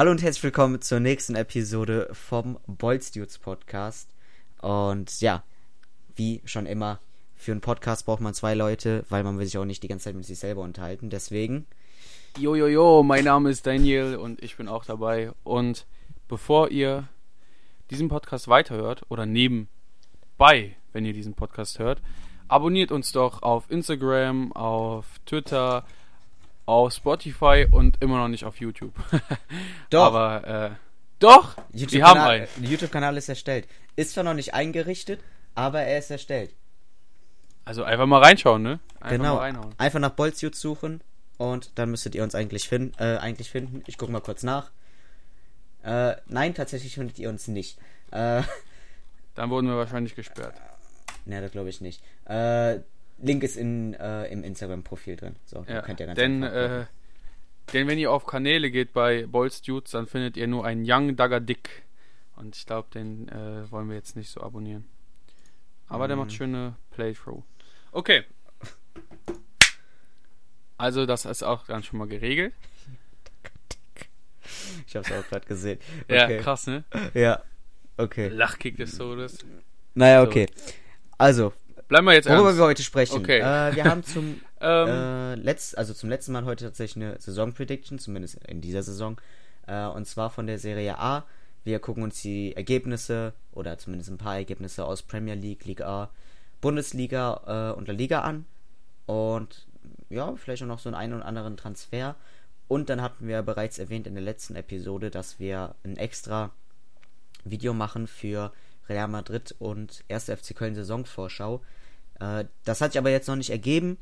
Hallo und herzlich willkommen zur nächsten Episode vom Bolzdudes Podcast. Und ja, wie schon immer, für einen Podcast braucht man zwei Leute, weil man will sich auch nicht die ganze Zeit mit sich selber unterhalten. Deswegen. Jojojo, jo, jo, mein Name ist Daniel und ich bin auch dabei. Und bevor ihr diesen Podcast weiterhört oder nebenbei, wenn ihr diesen Podcast hört, abonniert uns doch auf Instagram, auf Twitter, auf Spotify und immer noch nicht auf YouTube. Doch. Aber äh, doch, YouTube wir haben einen. YouTube-Kanal ist erstellt. Ist zwar noch nicht eingerichtet, aber er ist erstellt. Also einfach mal reinschauen, ne? Einfach genau. Einfach nach Bolzdudes suchen und dann müsstet ihr uns eigentlich, fin äh, eigentlich finden. Ich gucke mal kurz nach. Äh, nein, tatsächlich findet ihr uns nicht. Äh, Dann wurden wir wahrscheinlich gesperrt. ne, das glaube ich nicht. Äh, Link ist in, äh, im Instagram-Profil drin. So, Ja, könnt ihr ganz denn, äh, denn wenn ihr auf Kanäle geht bei Bolz Dudes, dann findet ihr nur einen Young Dagger Dick. Und ich glaube, den äh, wollen wir jetzt nicht so abonnieren. Aber der Mhm. macht schöne Playthrough. Okay. Also, das ist auch dann schon mal geregelt. Ich hab's auch gerade gesehen. Ja, Okay. krass, ne? Ja. Okay. Lachkick des Todes. Naja, So. okay. Also, Bleiben wir jetzt worüber ernst. wir heute sprechen. Okay. Äh, wir haben zum, Ähm, äh, letzt, also zum letzten Mal heute tatsächlich eine Saison-Prediction, zumindest in dieser Saison. Äh, und zwar von der Serie A. Wir gucken uns die Ergebnisse oder zumindest ein paar Ergebnisse aus Premier League, Liga A, Bundesliga äh, und La Liga an. Und ja, vielleicht auch noch so einen einen oder anderen Transfer. Und dann hatten wir bereits erwähnt in der letzten Episode, dass wir ein extra Video machen für Real Madrid und 1. FC Köln Saisonvorschau. Äh, das hat sich aber jetzt noch nicht ergeben.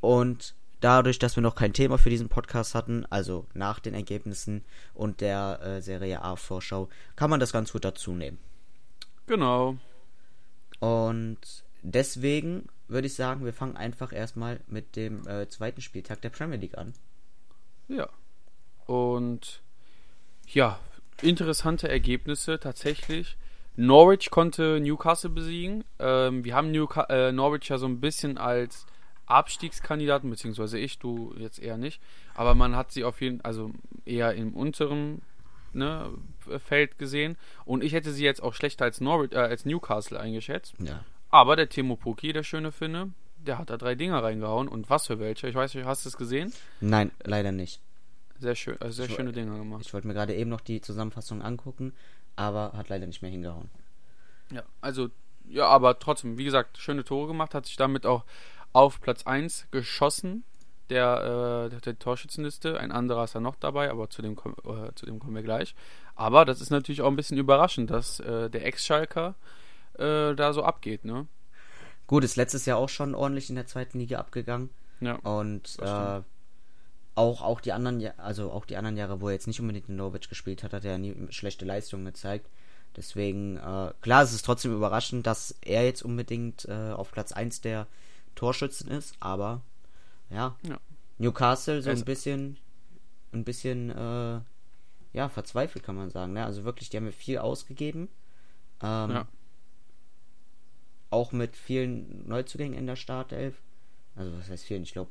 Und dadurch, dass wir noch kein Thema für diesen Podcast hatten, also nach den Ergebnissen und der äh, Serie A Vorschau, kann man das ganz gut dazu nehmen. genau. Und deswegen würde ich sagen, wir fangen einfach erstmal mit dem äh, zweiten Spieltag der Premier League an. Ja. Und ja, interessante Ergebnisse tatsächlich. Norwich konnte Newcastle besiegen. Ähm, wir haben Newca äh, Norwich ja so ein bisschen als Abstiegskandidaten, beziehungsweise ich, du jetzt eher nicht. Aber man hat sie auf jeden also eher im unteren ne, Feld gesehen. Und ich hätte sie jetzt auch schlechter als Norwich, äh, als Newcastle eingeschätzt. Ja. Aber der Timo Puki, der schöne Finne, der hat da drei Dinger reingehauen. Und was für welche? Ich weiß nicht, hast du es gesehen? Nein, leider nicht. Sehr schön, äh, sehr Ich schöne Dinger gemacht. Ich wollte mir gerade eben noch die Zusammenfassung angucken, aber hat leider nicht mehr hingehauen. Ja, also, ja, aber trotzdem, wie gesagt, schöne Tore gemacht, hat sich damit auch auf Platz 1 geschossen, der, äh, der, der Torschützenliste. Ein anderer ist da noch dabei, aber zu dem, äh, zu dem kommen wir gleich. Aber das ist natürlich auch ein bisschen überraschend, dass äh, der Ex-Schalker äh, da so abgeht, ne? Gut, ist letztes Jahr auch schon ordentlich in der zweiten Liga abgegangen. Ja, Und äh. Auch, auch die anderen, also auch die anderen Jahre, wo er jetzt nicht unbedingt in Norwich gespielt hat, hat er nie schlechte Leistungen gezeigt. Deswegen, äh, klar, es ist trotzdem überraschend, dass er jetzt unbedingt äh, auf Platz 1 der Torschützen ist, aber ja. Ja. Newcastle so Also- ein bisschen, ein bisschen, äh, ja, verzweifelt kann man sagen. Ne? Also wirklich, die haben mir viel ausgegeben. Ähm, Ja. Auch mit vielen Neuzugängen in der Startelf. Also was heißt vielen? Ich glaube,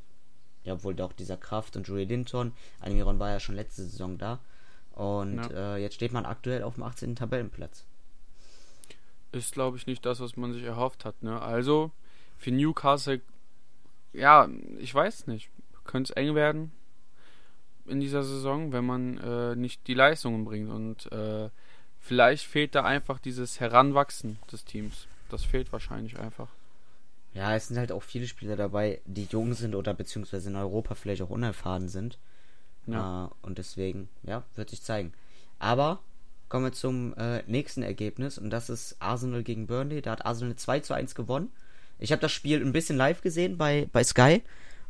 ja, obwohl doch dieser Kraft und Julie Linton. Almiron war ja schon letzte Saison da. Und äh, jetzt steht man aktuell auf dem 18. Tabellenplatz. ist, glaube ich, nicht das, was man sich erhofft hat, ne? Also, für Newcastle, ja, ich weiß nicht, könnte es eng werden in dieser Saison, wenn man äh, nicht die Leistungen bringt. Und äh, vielleicht fehlt da einfach dieses Heranwachsen des Teams. Das fehlt wahrscheinlich einfach. Ja, es sind halt auch viele Spieler dabei, die jung sind oder beziehungsweise in Europa vielleicht auch unerfahren sind. Ja. Äh, und deswegen, ja, wird sich zeigen. Aber kommen wir zum äh, nächsten Ergebnis und das ist Arsenal gegen Burnley. Da hat Arsenal 2 zu 1 gewonnen. Ich habe das Spiel ein bisschen live gesehen bei, bei Sky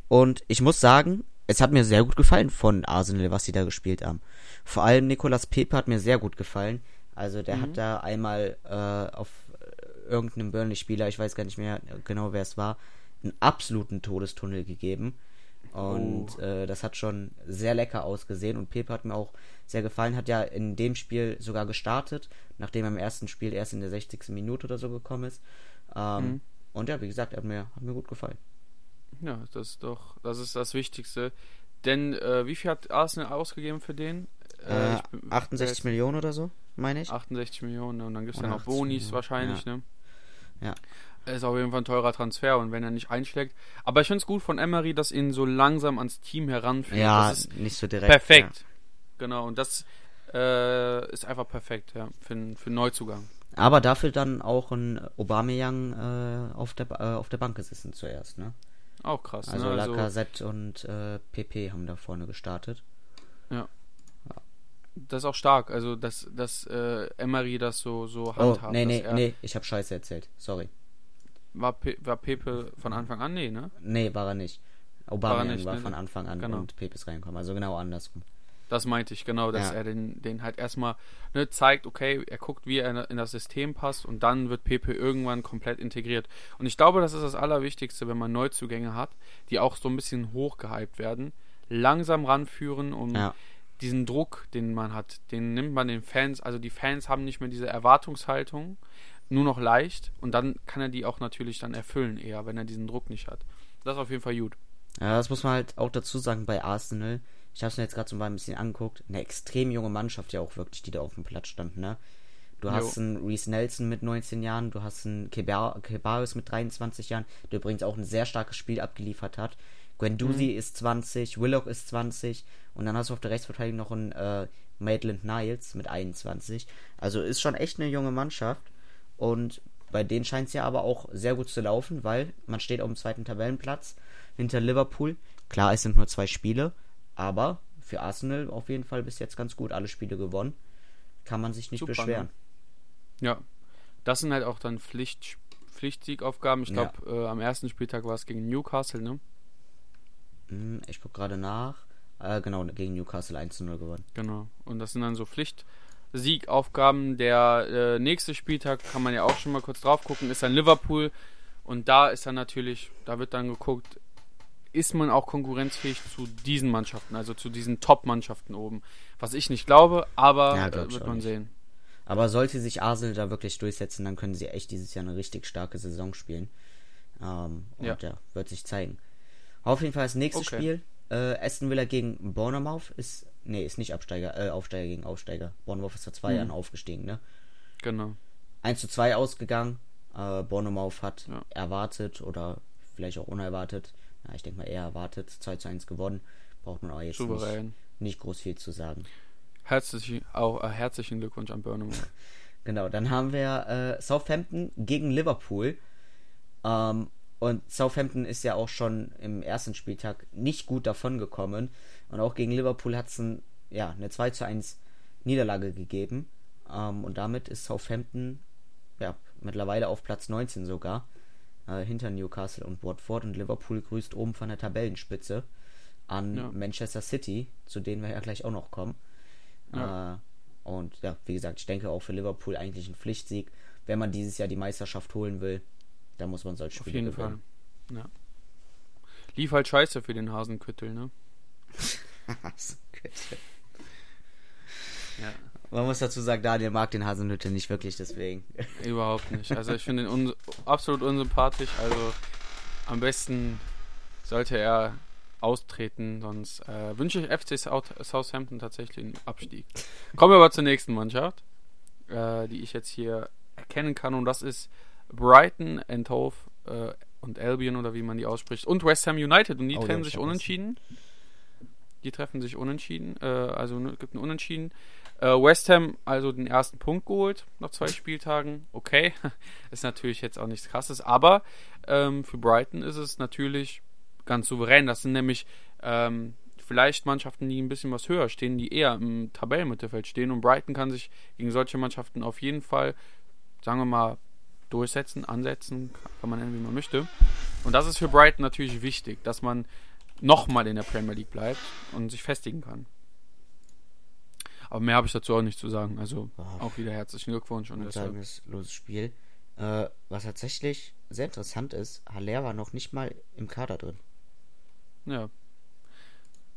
und ich muss sagen, es hat mir sehr gut gefallen von Arsenal, was sie da gespielt haben. Vor allem Nicolas Pepe hat mir sehr gut gefallen. Also der hat da einmal äh, auf irgendeinem Burnley-Spieler, ich weiß gar nicht mehr genau, wer es war, einen absoluten Todestunnel gegeben. Und Oh. äh, das hat schon sehr lecker ausgesehen und Pepe hat mir auch sehr gefallen, hat ja in dem Spiel sogar gestartet, nachdem er im ersten Spiel erst in der 60. Minute oder so gekommen ist. Ähm, Mhm. Und ja, wie gesagt, hat mir, hat mir gut gefallen. Ja, das ist doch, das ist das Wichtigste. Denn äh, wie viel hat Arsenal ausgegeben für den? Äh, Äh, ich bin- 68 Millionen oder so, meine ich. 68 Millionen und dann gibt es ja noch 80 Bonis Millionen, wahrscheinlich, ja. ne? Ja. Ist auf jeden Fall ein teurer Transfer und wenn er nicht einschlägt. Aber ich finde es gut von Emery, dass ihn so langsam ans Team heranführt. Ja, nicht so direkt. perfekt. Genau, und das äh, ist einfach perfekt, ja, für, für einen Neuzugang. Ja. Aber dafür dann auch ein Aubameyang äh, auf, der, äh, auf der Bank gesessen zuerst, ne? Auch krass, Also ne? Also, Lacazette und äh, PP haben da vorne gestartet. Das ist auch stark, also dass, dass äh, Emery das so, so Oh, handhabt. nee, dass nee, er, nee, ich habe Scheiße erzählt. Sorry. War, Pe war Pepe von Anfang an? Nee, ne? Nee, war er nicht. Aubameyang war, nicht, ne? von Anfang an Genau. und Pepe ist reingekommen. Also genau andersrum. Das meinte ich, genau, dass Ja. er den, den halt erstmal ne, zeigt, okay, er guckt, wie er in das System passt und dann wird Pepe irgendwann komplett integriert. Und ich glaube, das ist das Allerwichtigste, wenn man Neuzugänge hat, die auch so ein bisschen hochgehypt werden, langsam ranführen, um Ja. Diesen Druck, den man hat, den nimmt man den Fans, also die Fans haben nicht mehr diese Erwartungshaltung, nur noch leicht und dann kann er die auch natürlich dann erfüllen eher, wenn er diesen Druck nicht hat. Das ist auf jeden Fall gut. Ja, das muss man halt auch dazu sagen bei Arsenal. Ich habe es mir jetzt gerade so mal ein bisschen angeguckt. Eine extrem junge Mannschaft ja auch wirklich, die da auf dem Platz stand, ne? Du hast Jo. einen Reese Nelson mit 19 Jahren, du hast einen Keba- Kebaris mit 23 Jahren, der übrigens auch ein sehr starkes Spiel abgeliefert hat. Guendouzi ist 20, Willock ist 20 und dann hast du auf der Rechtsverteidigung noch einen äh, Maitland Niles mit 21. Also ist schon echt eine junge Mannschaft und bei denen scheint es ja aber auch sehr gut zu laufen, weil man steht auf dem zweiten Tabellenplatz hinter Liverpool. Klar, es sind nur zwei Spiele, aber für Arsenal auf jeden Fall bis jetzt ganz gut. Alle Spiele gewonnen. Kann man sich nicht Super, beschweren. Ja, das sind halt auch dann Pflicht, Pflichtsigaufgaben. Ich Ja. glaube, äh, am ersten Spieltag war es gegen Newcastle, ne? Hm, Ich gucke gerade nach. Äh, genau, gegen Newcastle 1 zu 0 gewonnen. Genau. Und das sind dann so Pflichtsiegaufgaben. Der äh, nächste Spieltag kann man ja auch schon mal kurz drauf gucken, ist dann Liverpool. Und da ist dann natürlich, da wird dann geguckt, ist man auch konkurrenzfähig zu diesen Mannschaften, also zu diesen Top-Mannschaften oben. Was ich nicht glaube, aber Ja, äh, glaub ich wird man nicht. sehen. Aber sollte sich Arsenal da wirklich durchsetzen, dann können sie echt dieses Jahr eine richtig starke Saison spielen. Ähm, und Ja. ja. wird sich zeigen. Auf jeden Fall das nächste Okay. Spiel. Äh, Aston Villa gegen Bournemouth ist. Nee, ist nicht Absteiger, äh, Aufsteiger gegen Aufsteiger. Bournemouth ist vor zwei Mhm. Jahren aufgestiegen, ne? Genau. 1 zu 2 ausgegangen. Äh, Bournemouth hat Ja. erwartet oder vielleicht auch unerwartet, ja, ich denke mal eher erwartet, 2 zu 1 gewonnen. Braucht man aber jetzt nicht, Souverän. nicht groß viel zu sagen. Herzlichen, auch, äh, herzlichen Glückwunsch an Burnham. Genau, dann haben wir äh, Southampton gegen Liverpool. Ähm, und Southampton ist ja auch schon im ersten Spieltag nicht gut davon gekommen. Und auch gegen Liverpool hat es ein, ja, eine 2 zu 1 Niederlage gegeben. Ähm, und damit ist Southampton ja, mittlerweile auf Platz 19 sogar. Äh, hinter Newcastle und Watford. Und Liverpool grüßt oben von der Tabellenspitze an Ja. Manchester City, zu denen wir ja gleich auch noch kommen. Ja. Äh, und ja, wie gesagt, ich denke auch für Liverpool eigentlich ein Pflichtsieg. Wenn man dieses Jahr die Meisterschaft holen will, dann muss man solche Auf Spiele jeden gewinnen. Fall. Ja. Lief halt scheiße für den Hasenküttel, ne? Ja. man muss dazu sagen, Daniel mag den Hasenhütte nicht wirklich, deswegen. Überhaupt nicht. Also ich finde ihn un absolut unsympathisch. Also am besten sollte er austreten, sonst äh, wünsche ich FC South Southampton tatsächlich einen Abstieg. Kommen wir aber zur nächsten Mannschaft, äh, die ich jetzt hier erkennen kann und das ist Brighton and Hove äh, und Albion oder wie man die ausspricht und West Ham United und die Oh, hab sich unentschieden. Die treffen sich unentschieden, äh, also es gibt einen Unentschieden. Äh, West Ham also den ersten Punkt geholt nach zwei Spieltagen. Okay, ist natürlich jetzt auch nichts Krasses, aber ähm, für Brighton ist es natürlich ganz souverän. Das sind nämlich ähm, vielleicht Mannschaften, die ein bisschen was höher stehen, die eher im Tabellenmittelfeld stehen. Und Brighton kann sich gegen solche Mannschaften auf jeden Fall, sagen wir mal, durchsetzen, ansetzen, kann man nennen, wie man möchte. Und das ist für Brighton natürlich wichtig, dass man nochmal in der Premier League bleibt und sich festigen kann. Aber mehr habe ich dazu auch nicht zu sagen. Also Wow. auch wieder herzlichen Glückwunsch und loses Spiel. Äh, was tatsächlich sehr interessant ist, Haller war noch nicht mal im Kader drin. Ja.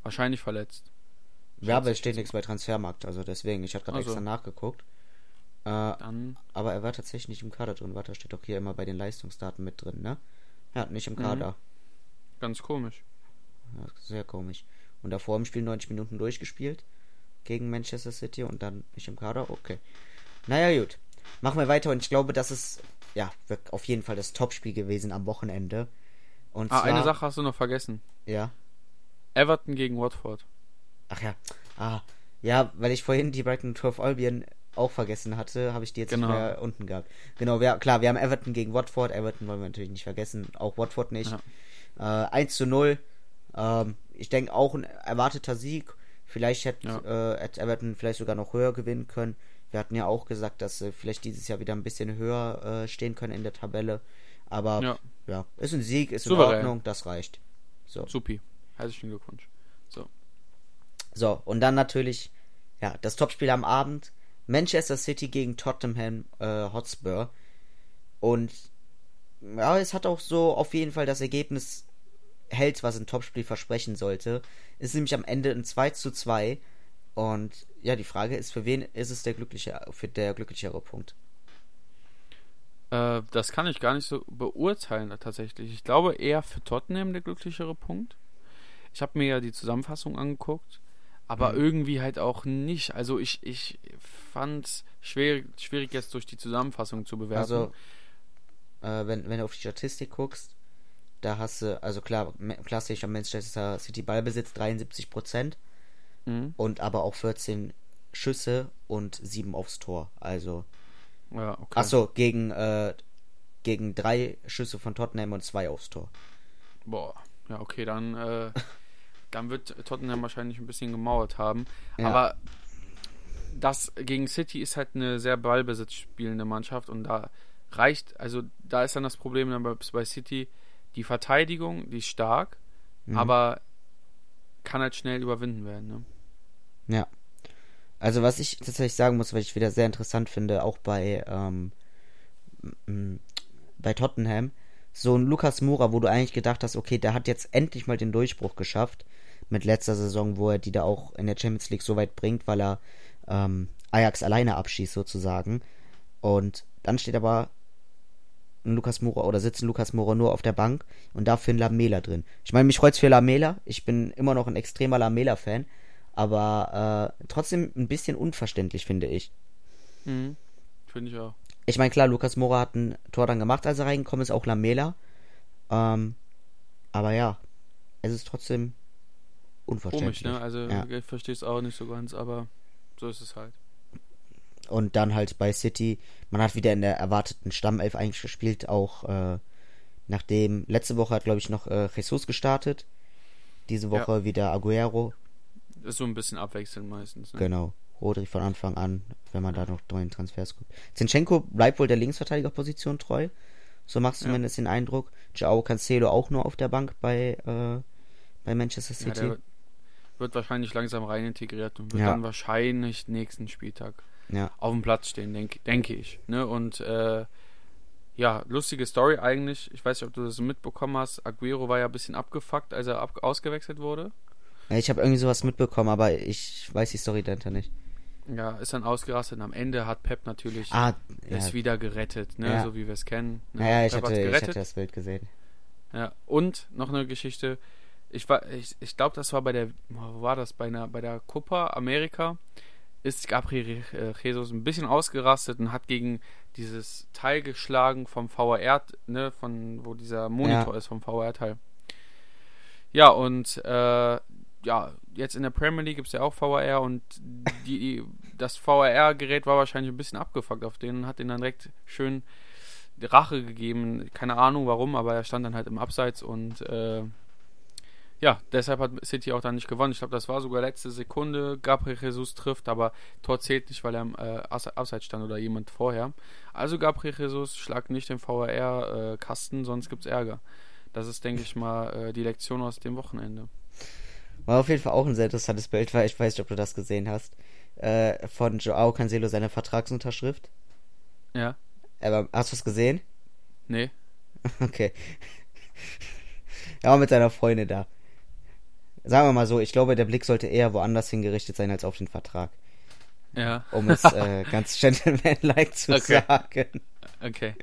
Wahrscheinlich verletzt. Ja, aber es steht nichts bei Transfermarkt, also deswegen, ich hatte gerade Ach so. extra nachgeguckt. Äh, Dann aber er war tatsächlich nicht im Kader drin. Warte, steht doch hier immer bei den Leistungsdaten mit drin, ne? Ja, nicht im Mhm. Kader. ganz komisch. Ja, sehr komisch. Und davor im Spiel 90 Minuten durchgespielt. gegen Manchester City und dann nicht im Kader. Okay. Naja, gut. Machen wir weiter und ich glaube, das ist ja auf jeden Fall das Topspiel gewesen am Wochenende. Und ah, zwar, eine Sache hast du noch vergessen. Ja. Everton gegen Watford. Ach ja. Ah, ja, weil ich vorhin die Brighton 12 Albion auch vergessen hatte, habe ich die jetzt genau. nicht mehr unten gehabt. Genau, wir, klar, wir haben Everton gegen Watford. Everton wollen wir natürlich nicht vergessen, auch Watford nicht. Ja. Äh, 1 zu 0. Ähm, ich denke auch ein erwarteter Sieg. Vielleicht hätte, ja. äh, hätte Everton vielleicht sogar noch höher gewinnen können. Wir hatten ja auch gesagt, dass sie vielleicht dieses Jahr wieder ein bisschen höher äh, stehen können in der Tabelle. Aber ja. ja, ist ein Sieg, ist Souverän. in Ordnung, das reicht. So. Supi. Herzlichen Glückwunsch. So. So, und dann natürlich, ja, das Topspiel am Abend. Manchester City gegen Tottenham äh, Hotspur. Und ja, es hat auch so auf jeden Fall das Ergebnis hält, was ein Topspiel versprechen sollte. Ist nämlich am Ende ein 2 zu 2. Und ja, die Frage ist, für wen ist es der glückliche, für der glücklichere Punkt? Äh, das kann ich gar nicht so beurteilen tatsächlich. Ich glaube eher für Tottenham der glücklichere Punkt. Ich habe mir ja die Zusammenfassung angeguckt aber mhm. irgendwie halt auch nicht. Also ich, ich fand es schwierig, schwierig jetzt durch die Zusammenfassung zu bewerten. Also, äh, wenn, wenn du auf die Statistik guckst, da hast du, also klar, klassisch am Manchester City Ballbesitz 73 Prozent mhm. und aber auch 14 Schüsse und 7 aufs Tor. Also. Ja, okay. Achso, gegen, äh, gegen drei Schüsse von Tottenham und zwei aufs Tor. Boah, ja, okay, dann äh, dann wird Tottenham wahrscheinlich ein bisschen gemauert haben. Ja. Aber das gegen City ist halt eine sehr Ballbesitz spielende Mannschaft und da reicht, also da ist dann das Problem dann bei City, die Verteidigung, die ist stark, mhm. aber kann halt schnell überwinden werden. Ne? Ja. Also was ich tatsächlich sagen muss, was ich wieder sehr interessant finde, auch bei ähm, bei Tottenham, so ein Lukas Moura, wo du eigentlich gedacht hast, okay, der hat jetzt endlich mal den Durchbruch geschafft mit letzter Saison, wo er die da auch in der Champions League so weit bringt, weil er ähm, Ajax alleine abschießt sozusagen. Und dann steht aber ein Lukas Moura oder sitzt ein Lukas Moura nur auf der Bank und dafür ein Lamela drin. Ich meine, mich freut's für Lamela. Ich bin immer noch ein extremer Lamela-Fan, aber äh, trotzdem ein bisschen unverständlich, finde ich. Mhm. Finde ich auch. Ich meine, klar, Lukas Moura hat ein Tor dann gemacht, als er reingekommen ist, auch Lamela. Ähm, aber ja, es ist trotzdem unverständlich. Komisch, ne? Also ja. ich verstehe es auch nicht so ganz, aber so ist es halt. Und dann halt bei City, man hat wieder in der erwarteten Stammelf eigentlich gespielt, auch äh, nachdem letzte Woche hat glaube ich noch äh, Jesus gestartet, diese Woche ja. wieder Aguero. Ist so ein bisschen abwechselnd meistens. Ne? Genau. Rodri von Anfang an, wenn man da noch neuen Transfers guckt. Zinchenko bleibt wohl der Linksverteidigerposition treu. So macht es ja. zumindest den Eindruck. Joao Cancelo auch nur auf der Bank bei, äh, bei Manchester City. Ja, wird wahrscheinlich langsam rein integriert und wird ja. dann wahrscheinlich nächsten Spieltag ja. auf dem Platz stehen, denke denk ich. Ne? Und äh, ja, lustige Story eigentlich. Ich weiß nicht, ob du das mitbekommen hast. Aguero war ja ein bisschen abgefuckt, als er ab ausgewechselt wurde. Ich habe irgendwie sowas mitbekommen, aber ich weiß die Story dahinter nicht. Ja, ist dann ausgerastet und am Ende hat Pep natürlich ah, es ja. wieder gerettet, ne? Ja. so wie wir es kennen. Ne? Ja, ich hatte, ich hatte das Bild gesehen. Ja, und noch eine Geschichte ich war, ich, ich glaube, das war bei der, wo war das, bei, einer, bei der Copa America, ist Gabriel äh, Jesus ein bisschen ausgerastet und hat gegen dieses Teil geschlagen vom VR, ne, von wo dieser Monitor ja. ist, vom VR-Teil. Ja, und äh, ja, jetzt in der Premier League gibt es ja auch VR und die, das VR-Gerät war wahrscheinlich ein bisschen abgefuckt auf den und hat den dann direkt schön Rache gegeben. Keine Ahnung warum, aber er stand dann halt im Abseits und äh, ja, deshalb hat City auch dann nicht gewonnen. Ich glaube, das war sogar letzte Sekunde. Gabriel Jesus trifft, aber Tor zählt nicht, weil er im äh, Abseits stand oder jemand vorher. Also Gabriel Jesus schlag nicht den VAR-Kasten, äh, sonst gibt es Ärger. Das ist, denke ich mal, äh, die Lektion aus dem Wochenende. War auf jeden Fall auch ein sehr interessantes Bild, weil ich weiß nicht, ob du das gesehen hast. Äh, von Joao Cancelo seine Vertragsunterschrift. Ja. Aber hast du es gesehen? Nee. Okay. er war mit seiner Freundin da sagen wir mal so, ich glaube, der Blick sollte eher woanders hingerichtet sein als auf den Vertrag. Ja. Um es äh, ganz gentlemanlike zu okay. sagen. Okay.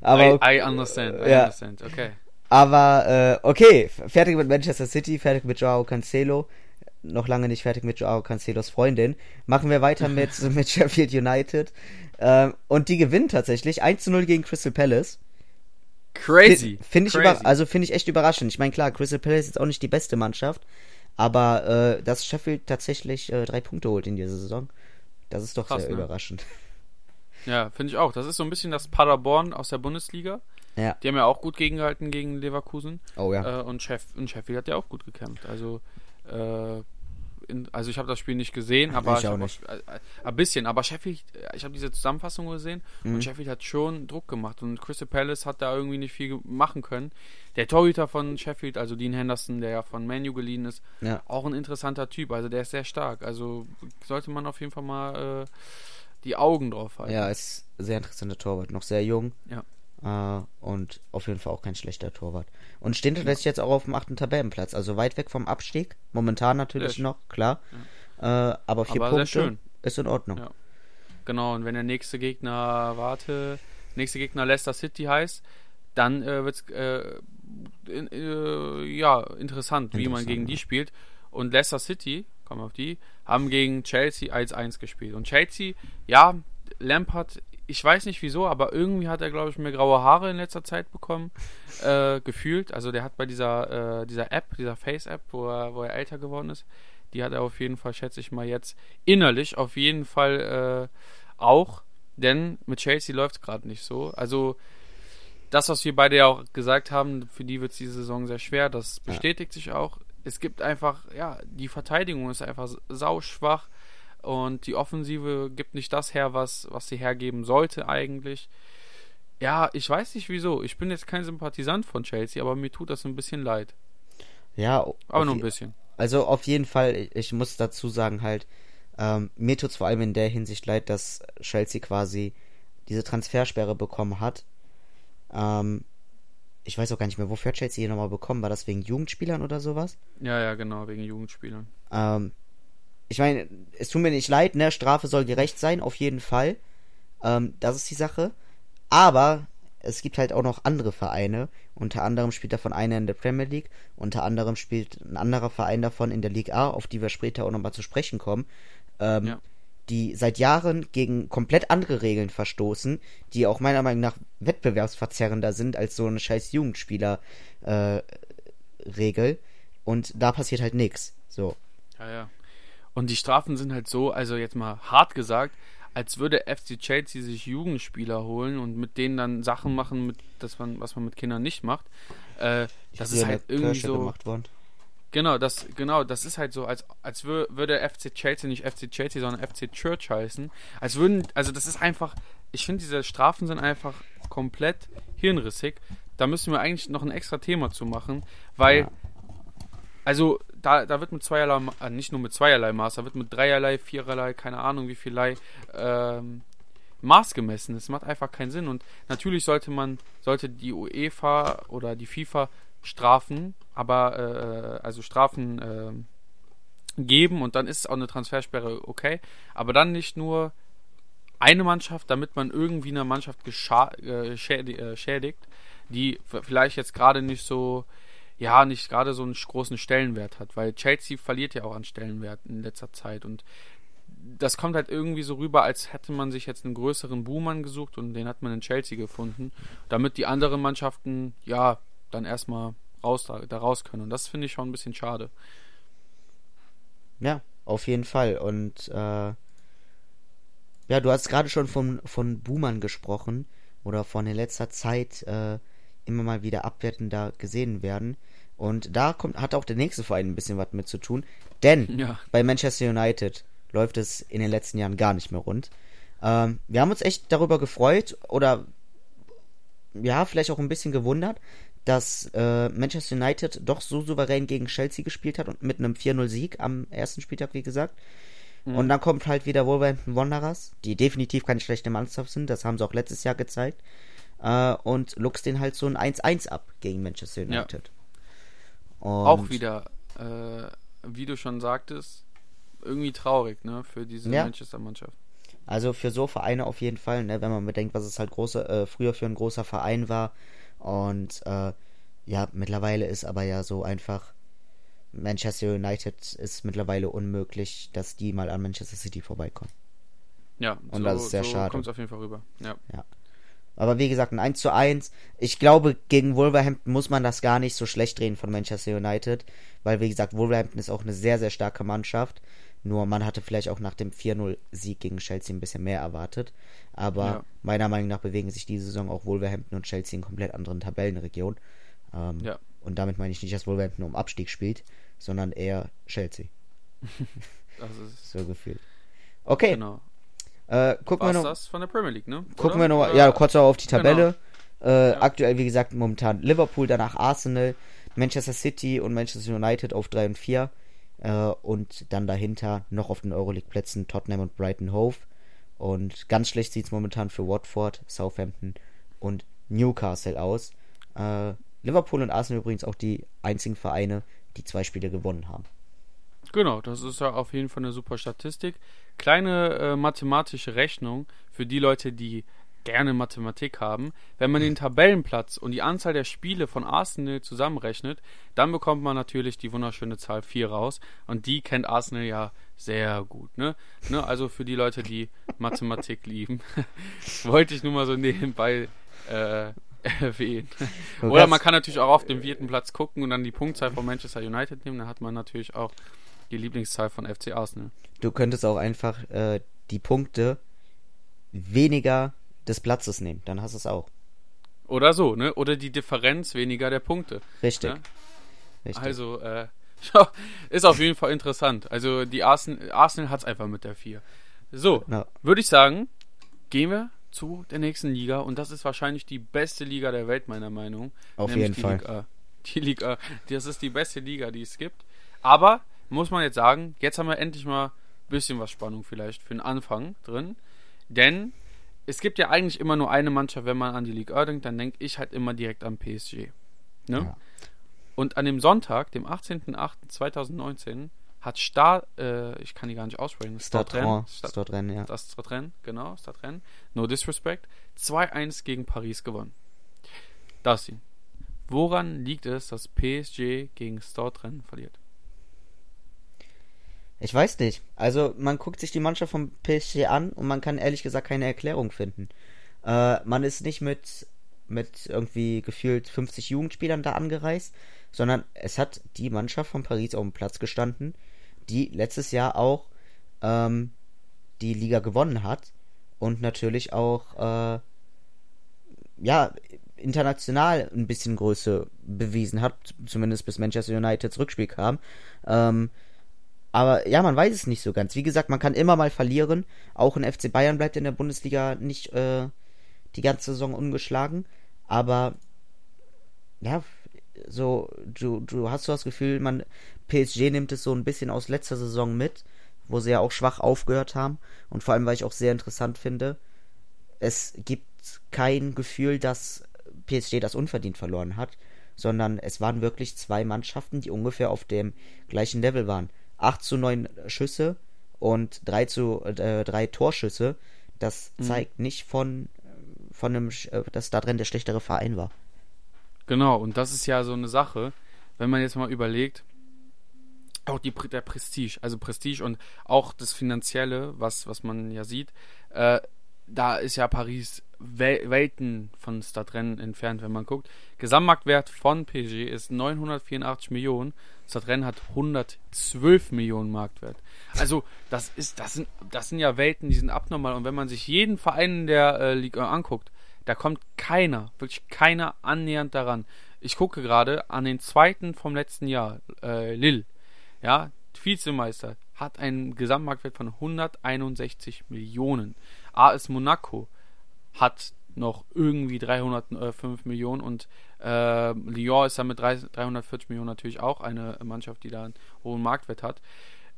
Aber, I, I understand, I ja. understand, okay. Aber, äh, okay, fertig mit Manchester City, fertig mit Joao Cancelo. noch lange nicht fertig mit Joao Cancelos Freundin. Machen wir weiter mit, mit Sheffield United. Ähm, und die gewinnen tatsächlich 1 zu 0 gegen Crystal Palace. Crazy. Finde ich, Crazy. also find ich echt überraschend. Ich meine, klar, Crystal Palace ist jetzt auch nicht die beste Mannschaft, aber äh, dass Sheffield tatsächlich äh, drei Punkte holt in dieser Saison, das ist doch Krass, sehr ne? überraschend. Ja, finde ich auch. Das ist so ein bisschen das Paderborn aus der Bundesliga. Ja. Die haben ja auch gut gegengehalten gegen Leverkusen. Oh ja. Äh, und, Sheff und Sheffield hat ja auch gut gekämpft. Also, äh, in, also ich habe das Spiel nicht gesehen, aber Ich auch hab nicht. äh, äh, ein bisschen. Aber Sheffield, ich habe diese Zusammenfassung gesehen Mhm. und Sheffield hat schon Druck gemacht und Crystal Palace hat da irgendwie nicht viel machen können. Der Torhüter von Sheffield, also Dean Henderson, der ja von Manu geliehen ist, Ja. auch ein interessanter Typ. Also der ist sehr stark. Also sollte man auf jeden Fall mal äh, die Augen drauf halten. Ja, ist ein sehr interessanter Torwart, noch sehr jung. Ja. Äh, und auf jeden Fall auch kein schlechter Torwart. Und stehen tatsächlich jetzt auch auf dem achten Tabellenplatz, also weit weg vom Abstieg. Momentan natürlich Ja, noch, klar. Äh, aber vier Aber Punkte ist in Ordnung. Ja. Genau, und wenn der nächste Gegner, warte, nächste Gegner Leicester City heißt, dann äh, wird es äh, in, äh, ja, interessant, wie man gegen ja. die spielt. Und Leicester City, kommen wir auf die, haben gegen Chelsea 1-1 gespielt. Und Chelsea, ja, Lampard, ich weiß nicht wieso, aber irgendwie hat er, glaube ich, mehr graue Haare in letzter Zeit bekommen, äh, gefühlt. Also der hat bei dieser, äh, dieser App, dieser Face-App, wo er, wo er älter geworden ist, die hat er auf jeden Fall, schätze ich mal jetzt, innerlich auf jeden Fall äh, auch, denn mit Chelsea läuft es gerade nicht so. Also das, was wir beide ja auch gesagt haben, für die wird es diese Saison sehr schwer, das bestätigt sich auch. Es gibt einfach, ja, die Verteidigung ist einfach sauschwach und die Offensive gibt nicht das her, was, was sie hergeben sollte eigentlich. Ja, ich weiß nicht wieso. Ich bin jetzt kein Sympathisant von Chelsea, aber mir tut das ein bisschen leid. Ja, Aber nur ein bisschen. Also auf jeden Fall, ich- ich muss dazu sagen halt, ähm, mir tut es vor allem in der Hinsicht leid, dass Chelsea quasi diese Transfersperre bekommen hat. Ähm, ich weiß auch gar nicht mehr, wofür hat Chelsea hier nochmal bekommen? War das wegen Jugendspielern oder sowas? Ja, ja, genau, wegen Jugendspielern. Ähm, ich meine, es tut mir nicht leid, ne? Strafe soll gerecht sein, auf jeden Fall. Ähm, das ist die Sache. Aber es gibt halt auch noch andere Vereine. Unter anderem spielt davon einer in der Premier League. Unter anderem spielt ein anderer Verein davon in der Liga A, auf die wir später auch nochmal zu sprechen kommen. Ähm, Ja. Die seit Jahren gegen komplett andere Regeln verstoßen, die auch meiner Meinung nach wettbewerbsverzerrender sind als so eine scheiß Jugendspieler äh, Regel. Und da passiert halt nichts. So. Ja, ja. Und die Strafen sind halt so, also jetzt mal hart gesagt, als würde FC Chelsea sich Jugendspieler holen und mit denen dann Sachen machen, mit, das man, was man mit Kindern nicht macht. Äh, das ist halt irgendwie Kirche so. Genau, das, genau, das ist halt so, als, als wür, würde FC Chelsea nicht FC Chelsea, sondern FC Church heißen. Als würden, also das ist einfach, ich finde, diese Strafen sind einfach komplett hirnrissig. Da müssen wir eigentlich noch ein extra Thema zu machen, weil, Ja. also da, da wird mit zweierlei, äh, nicht nur mit zweierlei Maß, da wird mit dreierlei, viererlei, keine Ahnung wie viellei, ähm, Maß gemessen. Das macht einfach keinen Sinn. Und natürlich sollte man, sollte die UEFA oder die FIFA Strafen, aber äh, also Strafen ähm, geben und dann ist auch eine Transfersperre okay. Aber dann nicht nur eine Mannschaft, damit man irgendwie eine Mannschaft äh, äh, schädigt, die vielleicht jetzt gerade nicht so, ja, nicht gerade so einen großen Stellenwert hat, weil Chelsea verliert ja auch an Stellenwert in letzter Zeit und das kommt halt irgendwie so rüber, als hätte man sich jetzt einen größeren Buhmann gesucht und den hat man in Chelsea gefunden, damit die anderen Mannschaften, ja, dann erstmal raus, da, da raus können. Und das finde ich schon ein bisschen schade. Ja, auf jeden Fall. Und äh, ja, du hast gerade schon von, von Boomern gesprochen oder von in letzter Zeit äh, immer mal wieder abwertender gesehen werden. Und da kommt, hat auch der nächste Verein ein bisschen was mit zu tun. Denn Ja. bei Manchester United läuft es in den letzten Jahren gar nicht mehr rund. Ähm, wir haben uns echt darüber gefreut oder ja, vielleicht auch ein bisschen gewundert, dass äh, Manchester United doch so souverän gegen Chelsea gespielt hat und mit einem 4-0-Sieg am ersten Spieltag, wie gesagt. Und dann kommt halt wieder Wolverhampton Wanderers, die definitiv keine schlechte Mannschaft sind, das haben sie auch letztes Jahr gezeigt. Äh, und luchst den halt so ein 1-1 ab gegen Manchester Ja. United. Auch Und- wieder, äh, wie du schon sagtest, irgendwie traurig, ne, für diese Ja. Manchester-Mannschaft. Also für so Vereine auf jeden Fall, ne, wenn man bedenkt, was es halt große, äh, früher für ein großer Verein war. Und äh, ja, mittlerweile ist aber ja so einfach, Manchester United ist mittlerweile unmöglich, dass die mal an Manchester City vorbeikommen. Ja, Und so, das ist sehr so schade. kommt es auf jeden Fall rüber. Ja. Aber wie gesagt, ein 1 zu 1. Ich glaube, gegen Wolverhampton muss man das gar nicht so schlecht drehen von Manchester United. Weil, wie gesagt, Wolverhampton ist auch eine sehr, sehr starke Mannschaft. Nur man hatte vielleicht auch nach dem 4-0-Sieg gegen Chelsea ein bisschen mehr erwartet. Aber Ja. meiner Meinung nach bewegen sich diese Saison auch Wolverhampton und Chelsea in komplett anderen Tabellenregionen. Ähm, Ja. Und damit meine ich nicht, dass Wolverhampton um Abstieg spielt, sondern eher Chelsea. Das ist So gefühlt. Okay, genau. Äh, gucken wir War's noch. das von der Premier League, ne? Gucken Oder? wir nochmal, Oder- ja, kurz auch auf die Tabelle. Äh, Ja. Aktuell, wie gesagt, momentan Liverpool, danach Arsenal, Manchester City und Manchester United auf 3 und 4. Äh, und dann dahinter noch auf den Euroleague-Plätzen Tottenham und Brighton Hove. Und ganz schlecht sieht es momentan für Watford, Southampton und Newcastle aus. Äh, Liverpool und Arsenal übrigens auch die einzigen Vereine, die zwei Spiele gewonnen haben. Genau, das ist ja auf jeden Fall eine super Statistik. Kleine äh, mathematische Rechnung für die Leute, die gerne Mathematik haben. Wenn man den Tabellenplatz und die Anzahl der Spiele von Arsenal zusammenrechnet, dann bekommt man natürlich die wunderschöne Zahl 4 raus. Und die kennt Arsenal ja sehr gut. Ne? Ne? Also für die Leute, die Mathematik lieben, wollte ich nur mal so nebenbei äh, erwähnen. Oder man kann natürlich auch auf den vierten Platz gucken und dann die Punktzahl von Manchester United nehmen. Dann hat man natürlich auch die Lieblingszahl von FC Arsenal. Du könntest auch einfach äh, die Punkte weniger des Platzes nehmen. Dann hast du es auch. Oder so, ne? Oder die Differenz weniger der Punkte. Richtig. Ja? Richtig. Also, äh, ist auf jeden Fall interessant. Also, die Arsenal, Arsenal hat es einfach mit der 4. So, Ja. würde ich sagen, gehen wir zu der nächsten Liga. Und das ist wahrscheinlich die beste Liga der Welt, meiner Meinung. Auf nämlich jeden die Fall. Liga. Die Liga, das ist die beste Liga, die es gibt. Aber, muss man jetzt sagen, jetzt haben wir endlich mal ein bisschen was Spannung vielleicht für den Anfang drin. Denn es gibt ja eigentlich immer nur eine Mannschaft, wenn man an die Liga denkt, dann denke ich halt immer direkt an PSG. Ne? Ja. Und an dem Sonntag, dem 18.08.2019, hat Star, äh, ich kann die gar nicht aussprechen, Stadtren. Stad- Stadtren, ja. das Stadtrennen, genau, Stadtrennen, no disrespect, 2-1 gegen Paris gewonnen. Das Woran liegt es, dass PSG gegen Stadtrennen verliert? Ich weiß nicht. Also, man guckt sich die Mannschaft vom PSG an und man kann ehrlich gesagt keine Erklärung finden. Äh, man ist nicht mit, mit irgendwie gefühlt 50 Jugendspielern da angereist, sondern es hat die Mannschaft von Paris auf dem Platz gestanden, die letztes Jahr auch ähm, die Liga gewonnen hat und natürlich auch äh, ja international ein bisschen Größe bewiesen hat, zumindest bis Manchester Uniteds Rückspiel kam. Ähm, aber ja, man weiß es nicht so ganz. Wie gesagt, man kann immer mal verlieren. Auch ein FC Bayern bleibt in der Bundesliga nicht äh, die ganze Saison ungeschlagen. Aber ja, so, du, du hast so das Gefühl, man, PSG nimmt es so ein bisschen aus letzter Saison mit, wo sie ja auch schwach aufgehört haben. Und vor allem, weil ich auch sehr interessant finde, es gibt kein Gefühl, dass PSG das unverdient verloren hat, sondern es waren wirklich zwei Mannschaften, die ungefähr auf dem gleichen Level waren. 8 zu 9 Schüsse und 3 zu äh, 3 Torschüsse. Das Mhm. zeigt nicht von, von einem, äh, dass da drin der schlechtere Verein war. Genau, und das ist ja so eine Sache, wenn man jetzt mal überlegt, auch die, der Prestige, also Prestige und auch das Finanzielle, was, was man ja sieht, äh, da ist ja Paris Wel Welten von Stadtrennen entfernt, wenn man guckt. Gesamtmarktwert von PSG ist 984 Millionen, Stadtrennen hat 112 Millionen Marktwert. Also das ist, das sind, das sind ja Welten, die sind abnormal. Und wenn man sich jeden Verein in der äh, Liga anguckt, da kommt keiner, wirklich keiner annähernd daran. Ich gucke gerade an den zweiten vom letzten Jahr, äh, Lille, ja, Vizemeister, hat einen Gesamtmarktwert von 161 Millionen. AS Monaco hat noch irgendwie 305 Millionen und äh, Lyon ist dann mit 3, 340 Millionen natürlich auch eine Mannschaft, die da einen hohen Marktwert hat.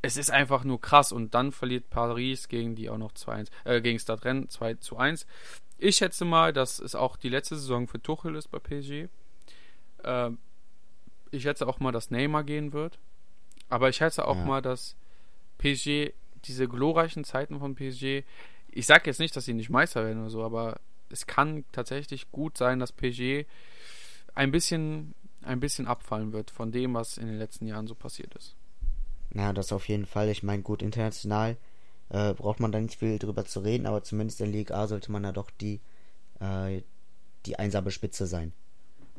Es ist einfach nur krass und dann verliert Paris gegen die auch noch 2-1, äh, gegen Stadtrennen 2 zu 1. Ich schätze mal, dass es auch die letzte Saison für Tuchel ist bei PSG. Ähm, ich schätze auch mal, dass Neymar gehen wird. Aber ich schätze auch Ja. mal, dass PSG, diese glorreichen Zeiten von PSG, ich sage jetzt nicht, dass sie nicht Meister werden oder so, aber es kann tatsächlich gut sein, dass PSG ein bisschen ein bisschen abfallen wird von dem, was in den letzten Jahren so passiert ist. Ja, das auf jeden Fall. Ich meine, gut, international äh, braucht man da nicht viel drüber zu reden, aber zumindest in Liga A sollte man da doch die, äh, die einsame Spitze sein.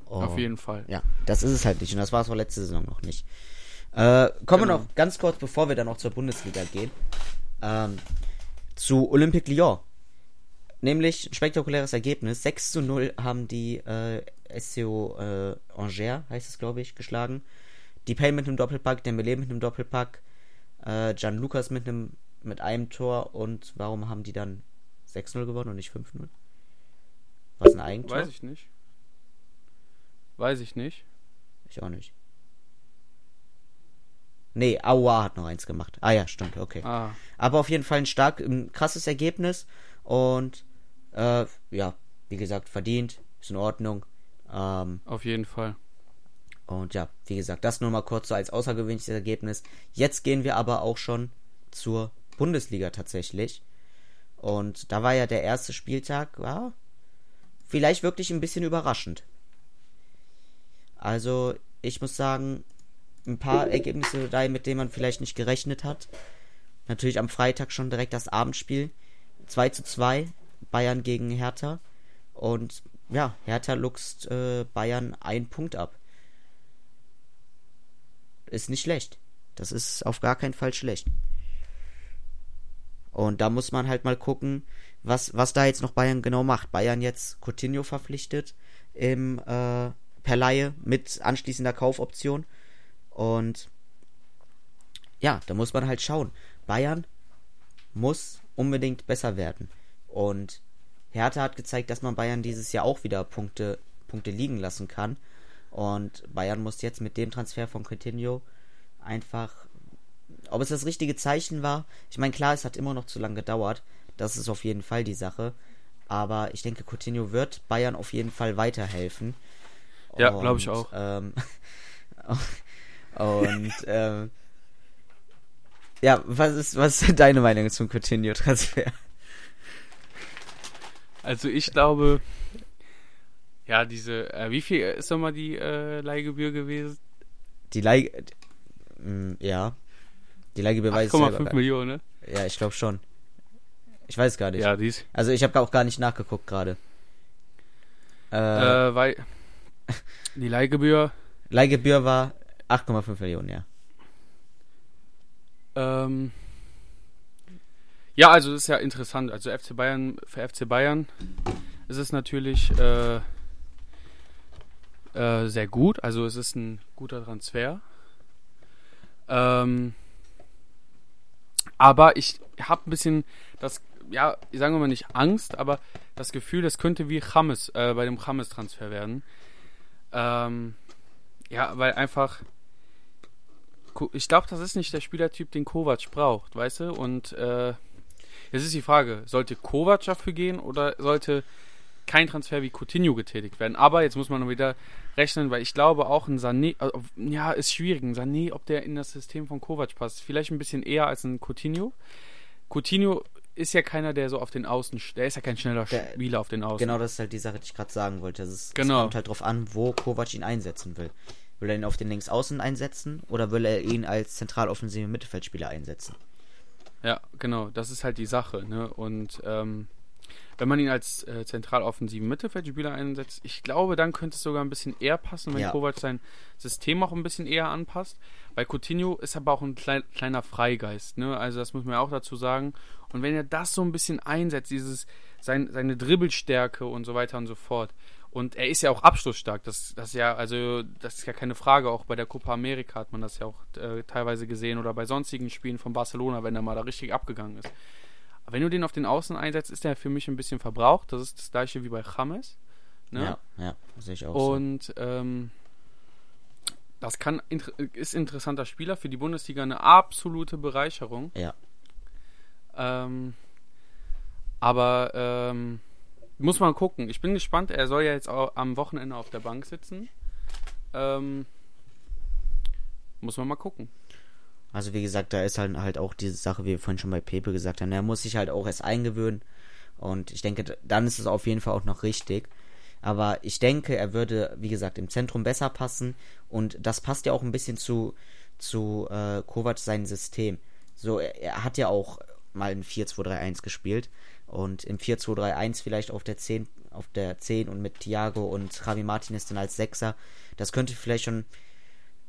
Oh, auf jeden Fall. Ja, das ist es halt nicht und das war es auch letzte Saison noch nicht. Äh, kommen genau. wir noch ganz kurz, bevor wir dann noch zur Bundesliga gehen, ähm, zu Olympique Lyon. Nämlich ein spektakuläres Ergebnis. 6 zu 0 haben die äh, SCO äh, Angers, heißt es glaube ich, geschlagen. Die Pay mit einem Doppelpack, Dembele mit einem Doppelpack, äh, Gian Lucas mit einem mit einem Tor und warum haben die dann 6-0 gewonnen und nicht 5-0? Was ein Eigentor? Weiß ich nicht. Weiß ich nicht. Ich auch nicht. Nee, Aua hat noch eins gemacht. Ah ja, stimmt, okay. Ah. Aber auf jeden Fall ein stark, ein krasses Ergebnis und äh, ja, wie gesagt, verdient, ist in Ordnung. Ähm, auf jeden Fall. Und ja, wie gesagt, das nur mal kurz so als außergewöhnliches Ergebnis. Jetzt gehen wir aber auch schon zur Bundesliga tatsächlich. Und da war ja der erste Spieltag, war vielleicht wirklich ein bisschen überraschend. Also, ich muss sagen, ein paar Ergebnisse dabei, mit denen man vielleicht nicht gerechnet hat. Natürlich am Freitag schon direkt das Abendspiel. 2 zu 2, Bayern gegen Hertha. Und ja, Hertha luchst äh, Bayern einen Punkt ab. Ist nicht schlecht. Das ist auf gar keinen Fall schlecht. Und da muss man halt mal gucken, was, was da jetzt noch Bayern genau macht. Bayern jetzt Coutinho verpflichtet im, äh, per Laie mit anschließender Kaufoption. Und ja, da muss man halt schauen. Bayern muss unbedingt besser werden. Und Hertha hat gezeigt, dass man Bayern dieses Jahr auch wieder Punkte, Punkte liegen lassen kann. Und Bayern muss jetzt mit dem Transfer von Coutinho einfach ob es das richtige Zeichen war, ich meine, klar, es hat immer noch zu lange gedauert. Das ist auf jeden Fall die Sache. Aber ich denke, Coutinho wird Bayern auf jeden Fall weiterhelfen. Ja, glaube ich auch. Ähm, und ähm, ja, was ist, was ist deine Meinung zum Coutinho-Transfer? Also ich glaube, ja, diese, äh, wie viel ist nochmal die äh, Leihgebühr gewesen? Die Leih, äh, ja. Die Leihgebühr weiß ich 8,5 Millionen, ne? Ja, ich glaube schon. Ich weiß gar nicht. Ja, dies. Also ich habe auch gar nicht nachgeguckt gerade. Äh, äh, weil die Leihgebühr. Leihgebühr war 8,5 Millionen, ja. Ähm, ja, also das ist ja interessant. Also FC Bayern, für FC Bayern ist es natürlich äh, äh, sehr gut. Also es ist ein guter Transfer. Ähm, aber ich habe ein bisschen das, ja, sagen wir mal nicht Angst, aber das Gefühl, das könnte wie Chames, äh, bei dem Chames-Transfer werden. Ähm, ja, weil einfach, ich glaube, das ist nicht der Spielertyp, den Kovac braucht, weißt du? Und äh, jetzt ist die Frage, sollte Kovac dafür gehen oder sollte kein Transfer wie Coutinho getätigt werden? Aber jetzt muss man wieder rechnen, weil ich glaube auch ein Sané, äh, ja, ist schwierig. Ein Sané, ob der in das System von Kovac passt. Vielleicht ein bisschen eher als ein Coutinho. Coutinho ist ja keiner, der so auf den Außen, der ist ja kein schneller der, Spieler auf den Außen. Genau, das ist halt die Sache, die ich gerade sagen wollte. Es, genau. kommt halt drauf an, wo Kovac ihn einsetzen will. Will er ihn auf den Linksaußen einsetzen oder will er ihn als zentraloffensiven Mittelfeldspieler einsetzen? Ja, genau, das ist halt die Sache, ne? Und ähm, wenn man ihn als äh, zentral offensiven Mittelfeldspieler einsetzt, ich glaube, dann könnte es sogar ein bisschen eher passen, wenn ja. Kovac sein System auch ein bisschen eher anpasst. Bei Coutinho ist aber auch ein klein, kleiner Freigeist, ne? Also das muss man ja auch dazu sagen. Und wenn er das so ein bisschen einsetzt, dieses sein, seine Dribbelstärke und so weiter und so fort. Und er ist ja auch abschlussstark. Das, das ja, also, das ist ja keine Frage. Auch bei der Copa America hat man das ja auch äh, teilweise gesehen oder bei sonstigen Spielen von Barcelona, wenn er mal da richtig abgegangen ist. Aber wenn du den auf den Außen einsetzt, ist der für mich ein bisschen verbraucht. Das ist das gleiche wie bei James. Ne? Ja, ja, sehe ich auch Und so. ähm, das kann ist interessanter Spieler für die Bundesliga eine absolute Bereicherung. Ja. Ähm, aber ähm, muss man gucken. Ich bin gespannt. Er soll ja jetzt auch am Wochenende auf der Bank sitzen. Ähm, muss man mal gucken. Also wie gesagt, da ist halt, halt auch diese Sache, wie wir vorhin schon bei Pepe gesagt haben, er muss sich halt auch erst eingewöhnen. Und ich denke, dann ist es auf jeden Fall auch noch richtig. Aber ich denke, er würde, wie gesagt, im Zentrum besser passen. Und das passt ja auch ein bisschen zu, zu äh, Kovac sein System. So, er, er hat ja auch mal ein 4-2-3-1 gespielt. Und im 4-2-3-1 vielleicht auf der 10, auf der 10 und mit Thiago und Javi Martinez dann als Sechser. Das könnte vielleicht schon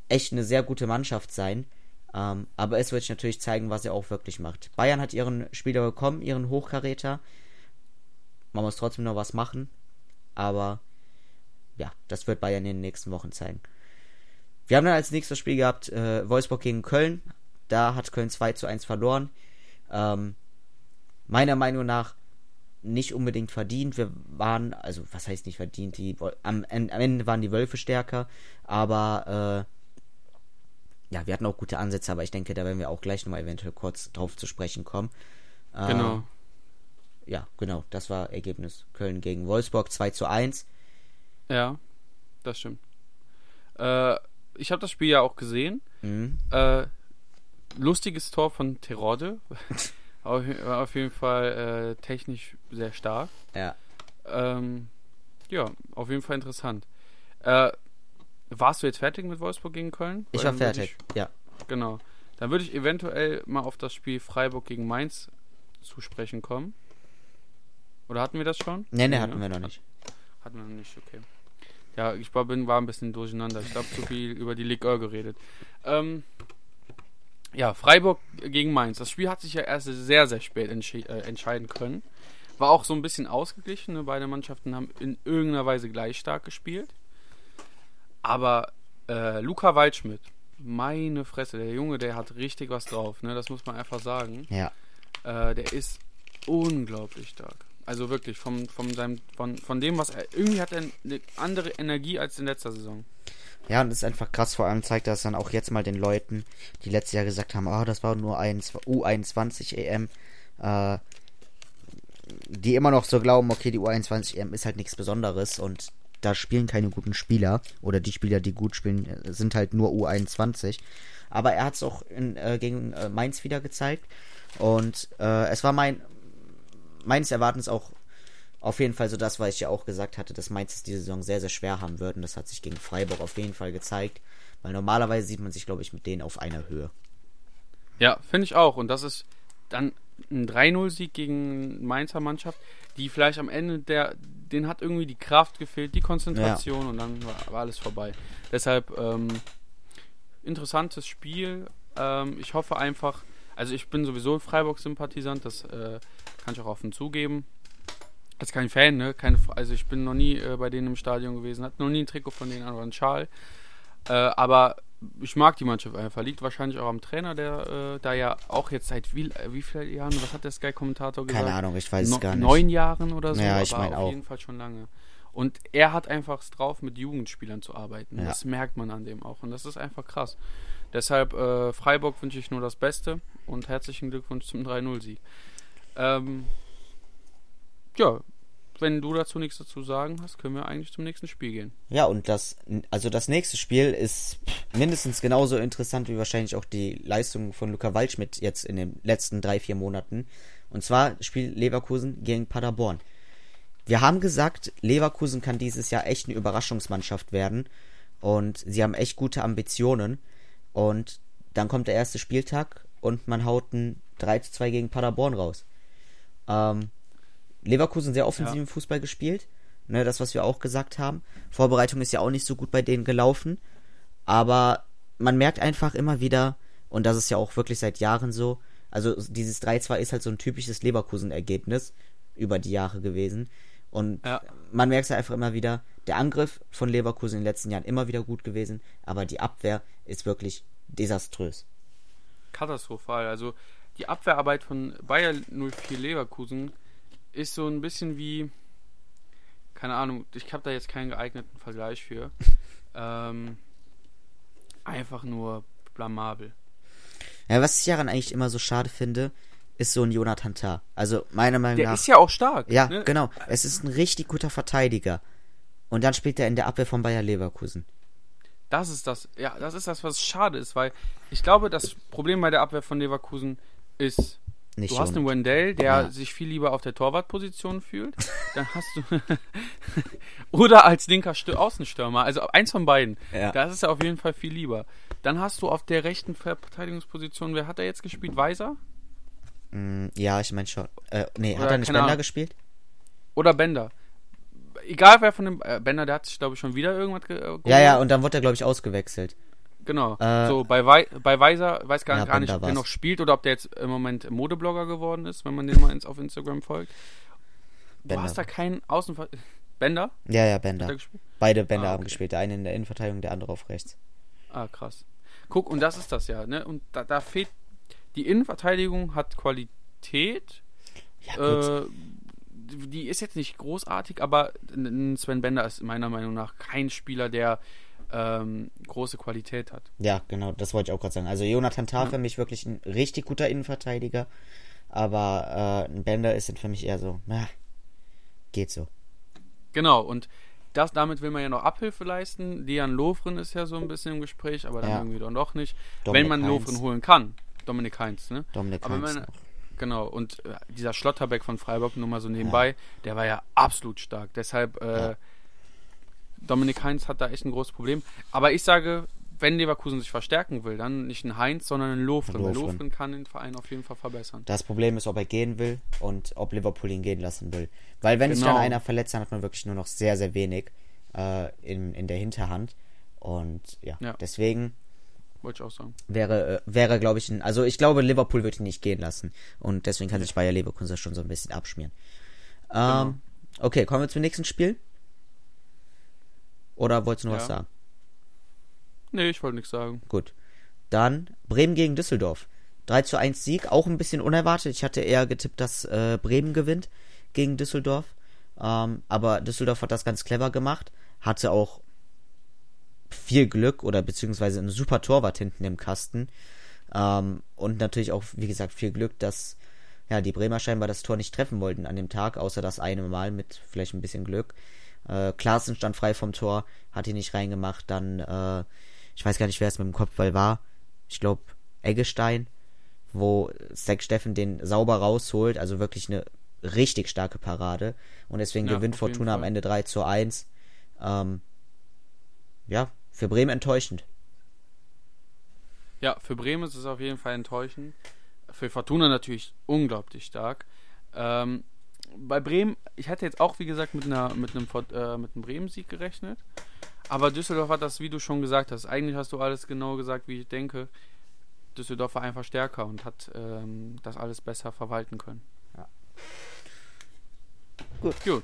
echt eine sehr gute Mannschaft sein. Ähm, aber es wird sich natürlich zeigen, was er auch wirklich macht. Bayern hat ihren Spieler bekommen, ihren Hochkaräter. Man muss trotzdem noch was machen. Aber ja, das wird Bayern in den nächsten Wochen zeigen. Wir haben dann als nächstes Spiel gehabt äh, Wolfsburg gegen Köln. Da hat Köln 2 zu 1 verloren. Ähm, meiner Meinung nach nicht unbedingt verdient. Wir waren, also was heißt nicht verdient, die am, am Ende waren die Wölfe stärker, aber äh, ja, wir hatten auch gute Ansätze, aber ich denke, da werden wir auch gleich nochmal eventuell kurz drauf zu sprechen kommen. Äh, genau. Ja, genau, das war Ergebnis. Köln gegen Wolfsburg 2 zu 1. Ja, das stimmt. Äh, ich habe das Spiel ja auch gesehen. Mhm. Äh, lustiges Tor von Terode. Auf, auf jeden Fall äh, technisch sehr stark. Ja. Ähm, ja, auf jeden Fall interessant. Äh, warst du jetzt fertig mit Wolfsburg gegen Köln? Ich war fertig, ich, ja. Genau. Dann würde ich eventuell mal auf das Spiel Freiburg gegen Mainz zu sprechen kommen. Oder hatten wir das schon? Nee, nee, hatten wir noch nicht. Hatten wir noch nicht, okay. Ja, ich war, bin, war ein bisschen durcheinander. Ich habe zu viel über die Ligue geredet. Ähm, ja, Freiburg gegen Mainz. Das Spiel hat sich ja erst sehr, sehr spät äh, entscheiden können. War auch so ein bisschen ausgeglichen. Ne? Beide Mannschaften haben in irgendeiner Weise gleich stark gespielt. Aber äh, Luca Waldschmidt, meine Fresse, der Junge, der hat richtig was drauf. Ne? Das muss man einfach sagen. Ja. Äh, der ist unglaublich stark. Also wirklich, vom, vom seinem, von, von dem, was er. Irgendwie hat er eine andere Energie als in letzter Saison. Ja, und das ist einfach krass. Vor allem zeigt das dann auch jetzt mal den Leuten, die letztes Jahr gesagt haben, oh, das war nur ein U21 EM, äh, die immer noch so glauben, okay, die U21 EM ist halt nichts Besonderes und da spielen keine guten Spieler oder die Spieler, die gut spielen, sind halt nur U21. Aber er hat es auch in, äh, gegen äh, Mainz wieder gezeigt und äh, es war mein meines Erachtens auch auf jeden Fall so das, was ich ja auch gesagt hatte, dass Mainz es diese Saison sehr, sehr schwer haben wird. Und das hat sich gegen Freiburg auf jeden Fall gezeigt. Weil normalerweise sieht man sich, glaube ich, mit denen auf einer Höhe. Ja, finde ich auch. Und das ist dann ein 3-0-Sieg gegen Mainzer Mannschaft, die vielleicht am Ende der, den hat irgendwie die Kraft gefehlt, die Konzentration ja. und dann war, war, alles vorbei. Deshalb ähm, interessantes Spiel. Ähm, ich hoffe einfach, also ich bin sowieso Freiburg-Sympathisant, das äh, kann ich auch offen zugeben als kein Fan, ne? Keine, also ich bin noch nie äh, bei denen im Stadion gewesen, hatte noch nie ein Trikot von denen an oder einen Schal. Äh, aber ich mag die Mannschaft einfach. Liegt wahrscheinlich auch am Trainer, der äh, da ja auch jetzt seit wie, äh, wie vielen Jahren, was hat der Sky-Kommentator gesagt? Keine Ahnung, ich weiß no, es gar nicht. Neun Jahren oder so, ja, ich meine auf auch. jeden Fall schon lange. Und er hat einfach drauf, mit Jugendspielern zu arbeiten. Ja. Das merkt man an dem auch. Und das ist einfach krass. Deshalb äh, Freiburg wünsche ich nur das Beste und herzlichen Glückwunsch zum 3-0-Sieg. Ähm, ja, wenn du dazu nichts dazu sagen hast, können wir eigentlich zum nächsten Spiel gehen. Ja, und das, also das nächste Spiel ist mindestens genauso interessant wie wahrscheinlich auch die Leistung von Luca Waldschmidt jetzt in den letzten drei, vier Monaten. Und zwar spielt Leverkusen gegen Paderborn. Wir haben gesagt, Leverkusen kann dieses Jahr echt eine Überraschungsmannschaft werden. Und sie haben echt gute Ambitionen. Und dann kommt der erste Spieltag und man haut ein 3 zu 2 gegen Paderborn raus. Ähm, Leverkusen sehr offensiven ja. Fußball gespielt. Ne, das, was wir auch gesagt haben. Vorbereitung ist ja auch nicht so gut bei denen gelaufen. Aber man merkt einfach immer wieder, und das ist ja auch wirklich seit Jahren so, also dieses 3-2 ist halt so ein typisches Leverkusen-Ergebnis über die Jahre gewesen. Und ja. man merkt es einfach immer wieder, der Angriff von Leverkusen in den letzten Jahren immer wieder gut gewesen, aber die Abwehr ist wirklich desaströs. Katastrophal. Also die Abwehrarbeit von Bayer 04 Leverkusen ist so ein bisschen wie, keine Ahnung, ich habe da jetzt keinen geeigneten Vergleich für. ähm, einfach nur blamabel. Ja, was ich daran eigentlich immer so schade finde, ist so ein Jonathan Tah. Also meiner Meinung Der nach. Der ist ja auch stark. Ja, ne? genau. Es ist ein richtig guter Verteidiger. Und dann spielt er in der Abwehr von Bayer Leverkusen. Das ist das, ja, das ist das, was schade ist, weil ich glaube, das Problem bei der Abwehr von Leverkusen ist Nicht du hast schon. einen Wendell, der Ja. sich viel lieber auf der Torwartposition fühlt. Dann hast du. Oder als linker Stö Außenstürmer. Also eins von beiden. Ja. Das ist ja auf jeden Fall viel lieber. Dann hast du auf der rechten Verteidigungsposition, wer hat er jetzt gespielt? Weiser? Mm, Ja, ich meine schon. Äh, nee, hat Oder er nicht Bender Ahnung. gespielt? Oder Bender? Egal wer von dem. Äh, Bender, der hat sich, glaube ich, schon wieder irgendwas ge äh, Ja, ja, und dann wurde er, glaube ich, ausgewechselt. Genau. Äh, so, bei, Wei bei Weiser weiß gar, Ja, gar nicht, ob der noch spielt oder ob der jetzt im Moment Modeblogger geworden ist, wenn man den mal ins, auf Instagram folgt. Du Bender. hast da keinen Außenver... Bender? Ja, ja, er Bender. Beide Bender Ah, haben okay. gespielt. Der eine in der Innenverteidigung, der andere auf rechts. Ah, krass. Guck, und das ist das ja, ne? Und da, da fehlt... Die Innenverteidigung hat Qualität. Ja, gut. Äh, die ist jetzt nicht großartig, aber Sven Bender ist meiner Meinung nach kein Spieler, der ähm, große Qualität hat. Ja, genau, das wollte ich auch gerade sagen. Also Jonathan Tah Ja. für mich wirklich ein richtig guter Innenverteidiger, aber äh, ein Bender ist dann für mich eher so, na, geht so. Genau, und das, damit will man ja noch Abhilfe leisten. Dejan Lofren ist ja so ein bisschen im Gespräch, aber dann Ja. irgendwie dann doch nicht. Dominik wenn man Heinz. Lofren holen kann. Dominik Heinz, ne? Dominik Aber Heinz noch. Genau, und äh, dieser Schlotterbeck von Freiburg, nur mal so nebenbei, der war ja absolut stark. Deshalb, äh, Ja. Dominik Heinz hat da echt ein großes Problem. Aber ich sage, wenn Leverkusen sich verstärken will, dann nicht ein Heinz, sondern ein Lofren. Weil Lovren. Lofren kann den Verein auf jeden Fall verbessern. Das Problem ist, ob er gehen will und ob Liverpool ihn gehen lassen will. Weil wenn sich Genau. dann einer verletzt, dann hat man wirklich nur noch sehr, sehr wenig äh, in, in der Hinterhand. Und ja, Ja. deswegen Wollte ich auch sagen. wäre, äh, wäre glaube ich, ein, also ich glaube, Liverpool wird ihn nicht gehen lassen. Und deswegen kann sich Bayer Leverkusen schon so ein bisschen abschmieren. Genau. Ähm, Okay, kommen wir zum nächsten Spiel. Oder wolltest du noch Ja. was sagen? Nee, ich wollte nichts sagen. Gut. Dann Bremen gegen Düsseldorf. 3 zu 1 Sieg, auch ein bisschen unerwartet. Ich hatte eher getippt, dass äh, Bremen gewinnt gegen Düsseldorf. Ähm, aber Düsseldorf hat das ganz clever gemacht. Hatte auch viel Glück oder beziehungsweise ein super Torwart hinten im Kasten. Ähm, und natürlich auch, wie gesagt, viel Glück, dass ja, die Bremer scheinbar das Tor nicht treffen wollten an dem Tag, außer das eine Mal mit vielleicht ein bisschen Glück. Äh, Klaassen stand frei vom Tor, hat ihn nicht reingemacht. Dann, äh, ich weiß gar nicht, wer es mit dem Kopfball war. Ich glaube, Eggestein, wo Zack Steffen den sauber rausholt. Also wirklich eine richtig starke Parade. Und deswegen Ja, gewinnt Fortuna am. Ende 3 zu 1. Ähm, ja, für Bremen enttäuschend. Ja, für Bremen ist es auf jeden Fall enttäuschend. Für Fortuna natürlich unglaublich stark. Ähm, bei Bremen, ich hatte jetzt auch, wie gesagt, mit, einer, mit einem, äh, mit einem Bremen-Sieg gerechnet. Aber Düsseldorf hat das, wie du schon gesagt hast, eigentlich hast du alles genau gesagt, wie ich denke. Düsseldorf war einfach stärker und hat ähm, das alles besser verwalten können. Ja. Gut. Gut.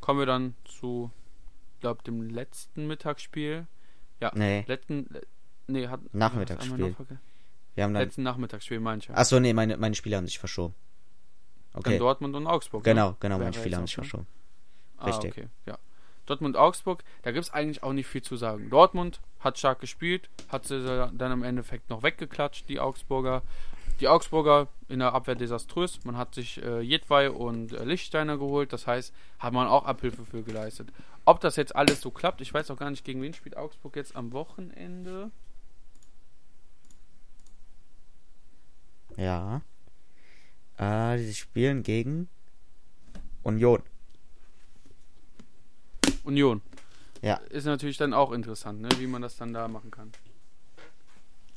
Kommen wir dann zu, glaube dem letzten Mittagsspiel. Ja, Nee, letzten. le- Nee, hat. Nachmittagsspiel. haben wir wir haben dann. Letzten Nachmittagsspiel, manche. Achso, nee, meine, meine Spiele haben sich verschoben. Dann Okay. Dortmund und Augsburg. Genau, ne? genau, Wäre meine Spiele jetzt haben sich verschoben. Ah, Richtig. okay, ja. Dortmund, Augsburg, da gibt es eigentlich auch nicht viel zu sagen. Dortmund hat stark gespielt, hat sie dann im Endeffekt noch weggeklatscht, die Augsburger. Die Augsburger in der Abwehr desaströs. Man hat sich äh, Jedwai und äh, Lichtsteiner geholt, das heißt, hat man auch Abhilfe für geleistet. Ob das jetzt alles so klappt, ich weiß auch gar nicht, gegen wen spielt Augsburg jetzt am Wochenende. Ja. Äh, sie spielen gegen Union. Union. Ja. Ist natürlich dann auch interessant, ne, wie man das dann da machen kann.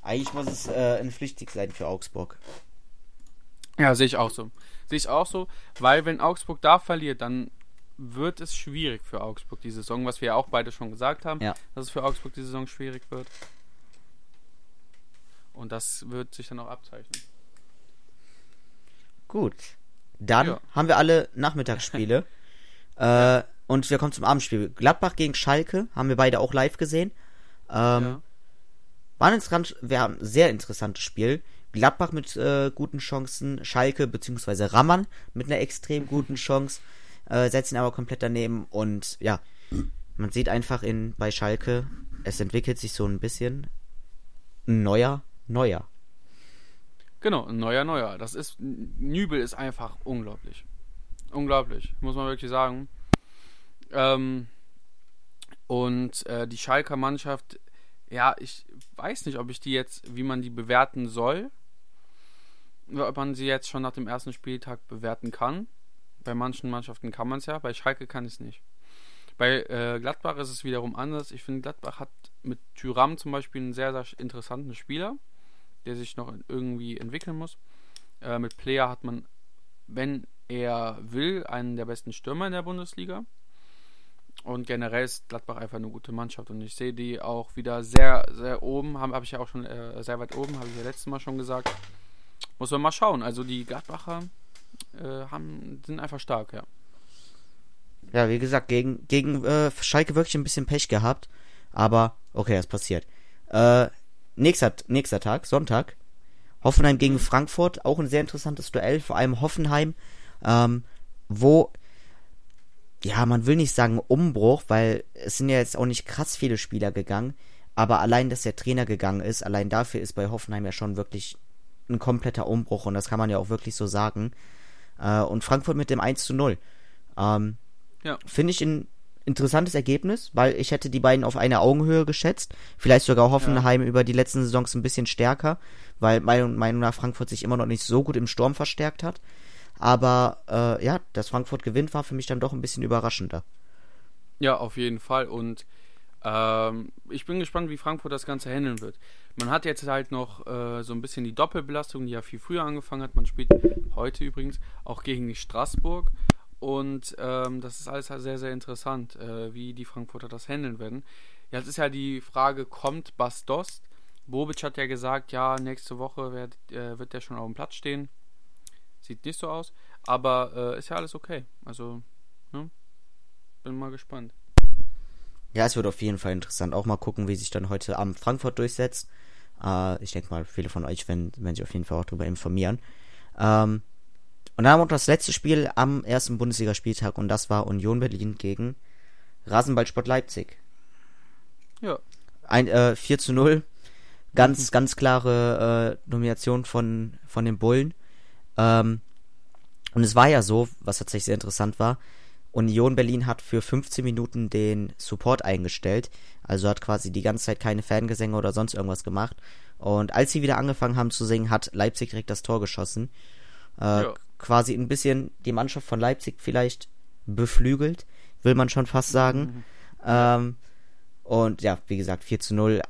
Eigentlich muss es äh, ein Pflichtig sein für Augsburg. Ja, sehe ich auch so. Sehe ich auch so, weil wenn Augsburg da verliert, dann wird es schwierig für Augsburg die Saison, was wir ja auch beide schon gesagt haben, Ja. dass es für Augsburg die Saison schwierig wird. Und das wird sich dann auch abzeichnen. Gut. Dann Ja. haben wir alle Nachmittagsspiele. äh, und wir kommen zum Abendspiel. Gladbach gegen Schalke haben wir beide auch live gesehen. Ähm, ja. War ein interessant, ein sehr interessantes Spiel. Gladbach mit äh, guten Chancen, Schalke bzw. Rammern mit einer extrem guten Chance, äh, setzen aber komplett daneben und ja, man sieht einfach in bei Schalke, es entwickelt sich so ein bisschen ein neuer, neuer. Genau, ein neuer, neuer. Das ist, Nübel ist einfach unglaublich. Unglaublich, muss man wirklich sagen. Ähm, und äh, die Schalker Mannschaft, ja, ich weiß nicht, ob ich die jetzt, wie man die bewerten soll. ob man sie jetzt schon nach dem ersten Spieltag bewerten kann. Bei manchen Mannschaften kann man es ja, bei Schalke kann ich es nicht. Bei äh, Gladbach ist es wiederum anders. Ich finde, Gladbach hat mit Tyram zum Beispiel einen sehr, sehr interessanten Spieler, der sich noch irgendwie entwickeln muss. Äh, mit Player hat man, wenn er will, einen der besten Stürmer in der Bundesliga. Und generell ist Gladbach einfach eine gute Mannschaft. Und ich sehe die auch wieder sehr, sehr oben. Habe hab ich ja auch schon äh, sehr weit oben, habe ich ja letztes Mal schon gesagt. Muss man mal schauen. Also die Gladbacher äh, haben, sind einfach stark, ja. Ja, wie gesagt, gegen, gegen äh, Schalke wirklich ein bisschen Pech gehabt. Aber okay, das passiert. Äh, nächster, nächster Tag, Sonntag. Hoffenheim gegen Frankfurt, auch ein sehr interessantes Duell, vor allem Hoffenheim, ähm, wo, ja, man will nicht sagen Umbruch, weil es sind ja jetzt auch nicht krass viele Spieler gegangen, aber allein, dass der Trainer gegangen ist, allein dafür ist bei Hoffenheim ja schon wirklich ein kompletter Umbruch und das kann man ja auch wirklich so sagen. Äh, und Frankfurt mit dem 1 zu 0. Ähm, ja. Finde ich ein interessantes Ergebnis, weil ich hätte die beiden auf eine Augenhöhe geschätzt. Vielleicht sogar Hoffenheim ja. über die letzten Saisons ein bisschen stärker, weil meiner Meinung nach Frankfurt sich immer noch nicht so gut im Sturm verstärkt hat. Aber äh, ja, dass Frankfurt gewinnt, war für mich dann doch ein bisschen überraschender. Ja, auf jeden Fall. Und ähm, ich bin gespannt, wie Frankfurt das Ganze handeln wird. Man hat jetzt halt noch äh, so ein bisschen die Doppelbelastung, die ja viel früher angefangen hat. Man spielt heute übrigens auch gegen Straßburg. Und ähm, das ist alles halt sehr, sehr interessant, äh, wie die Frankfurter das handeln werden. Jetzt ist ja die Frage, kommt Bastost? Bobic hat ja gesagt, ja, nächste Woche wird, äh, wird der schon auf dem Platz stehen. Sieht nicht so aus, aber äh, ist ja alles okay. Also, ne? bin mal gespannt. Ja, es wird auf jeden Fall interessant. Auch mal gucken, wie sich dann heute Abend Frankfurt durchsetzt. Äh, ich denke mal, viele von euch werden, werden sich auf jeden Fall auch darüber informieren. Ähm, und dann haben wir noch das letzte Spiel am ersten Bundesligaspieltag und das war Union Berlin gegen Rasenballsport Leipzig. Ja. Ein äh, 4 zu 0. Ganz, mhm. ganz klare äh, Nomination von, von den Bullen. Ähm, und es war ja so, was tatsächlich sehr interessant war, Union Berlin hat für 15 Minuten den Support eingestellt. Also hat quasi die ganze Zeit keine Fangesänge oder sonst irgendwas gemacht. Und als sie wieder angefangen haben zu singen, hat Leipzig direkt das Tor geschossen. Äh, ja. Quasi ein bisschen die Mannschaft von Leipzig vielleicht beflügelt, will man schon fast sagen. Mhm. Ähm, und ja, wie gesagt, 4 zu 0.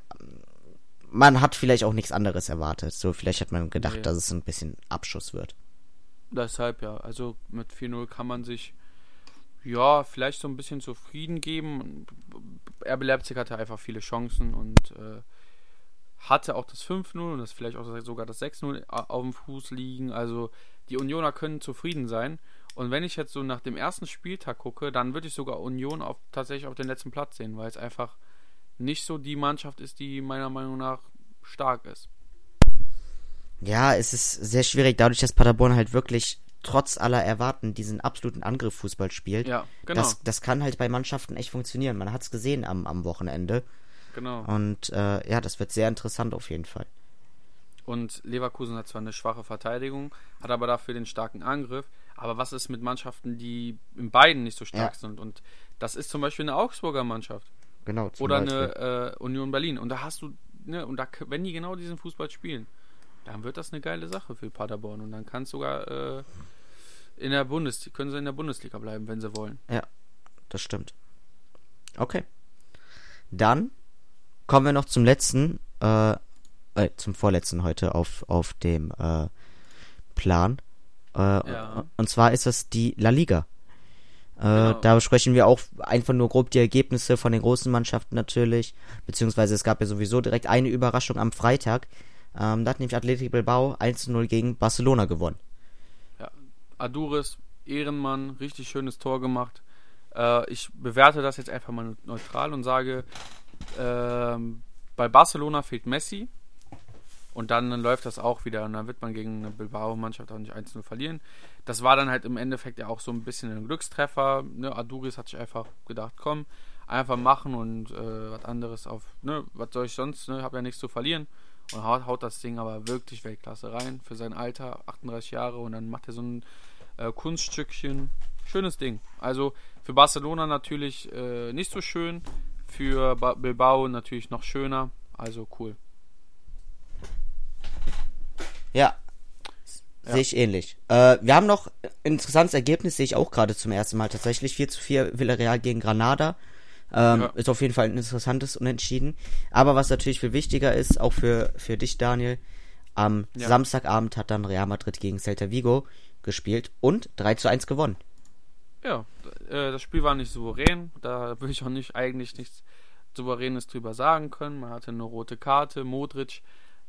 Man hat vielleicht auch nichts anderes erwartet. So, vielleicht hat man gedacht, ja. dass es ein bisschen Abschuss wird. Deshalb ja. Also mit 4-0 kann man sich ja vielleicht so ein bisschen zufrieden geben. RB Leipzig hatte einfach viele Chancen und äh, hatte auch das 5-0 und das vielleicht auch sogar das 6-0 auf dem Fuß liegen. Also die Unioner können zufrieden sein. Und wenn ich jetzt so nach dem ersten Spieltag gucke, dann würde ich sogar Union auf, tatsächlich auf den letzten Platz sehen, weil es einfach nicht so die Mannschaft ist, die meiner Meinung nach stark ist. Ja, es ist sehr schwierig, dadurch, dass Paderborn halt wirklich trotz aller Erwarten diesen absoluten Angriff-Fußball spielt. Ja, genau. Das, das kann halt bei Mannschaften echt funktionieren. Man hat es gesehen am, am Wochenende. Genau. Und äh, ja, das wird sehr interessant auf jeden Fall. Und Leverkusen hat zwar eine schwache Verteidigung, hat aber dafür den starken Angriff. Aber was ist mit Mannschaften, die in beiden nicht so stark ja. sind? Und das ist zum Beispiel eine Augsburger Mannschaft. Genau. Oder Beispiel. eine äh, Union Berlin. Und da hast du, ne, und da, wenn die genau diesen Fußball spielen, dann wird das eine geile Sache für Paderborn. Und dann kann es sogar äh, in der Bundesliga, können sie in der Bundesliga bleiben, wenn sie wollen. Ja, das stimmt. Okay. Dann kommen wir noch zum letzten, äh, äh, zum vorletzten heute auf, auf dem äh, Plan. Äh, ja. Und zwar ist das die La Liga. Äh, genau. Da besprechen wir auch einfach nur grob die Ergebnisse von den großen Mannschaften natürlich. Beziehungsweise es gab ja sowieso direkt eine Überraschung am Freitag. Ähm, da hat nämlich Athletic Bilbao 1-0 gegen Barcelona gewonnen. Ja, Aduris, Ehrenmann, richtig schönes Tor gemacht. Äh, ich bewerte das jetzt einfach mal neutral und sage, äh, bei Barcelona fehlt Messi. Und dann, dann läuft das auch wieder und dann wird man gegen eine Bilbao-Mannschaft auch nicht 1-0 verlieren. Das war dann halt im Endeffekt ja auch so ein bisschen ein Glückstreffer. Ne? Aduris hat sich einfach gedacht, komm, einfach machen und äh, was anderes auf, ne, was soll ich sonst, ne, hab ja nichts zu verlieren. Und haut, haut das Ding aber wirklich Weltklasse rein für sein Alter, 38 Jahre und dann macht er so ein äh, Kunststückchen. Schönes Ding. Also für Barcelona natürlich äh, nicht so schön, für ba Bilbao natürlich noch schöner. Also cool. Ja. Sehe ich ähnlich. Äh, wir haben noch ein interessantes Ergebnis, sehe ich auch gerade zum ersten Mal tatsächlich. 4 zu 4 Villarreal gegen Granada. Ähm, ja. Ist auf jeden Fall ein interessantes Unentschieden. Aber was natürlich viel wichtiger ist, auch für, für dich, Daniel, am ja. Samstagabend hat dann Real Madrid gegen Celta Vigo gespielt und 3 zu 1 gewonnen. Ja, äh, das Spiel war nicht souverän. Da will ich auch nicht eigentlich nichts Souveränes drüber sagen können. Man hatte eine rote Karte. Modric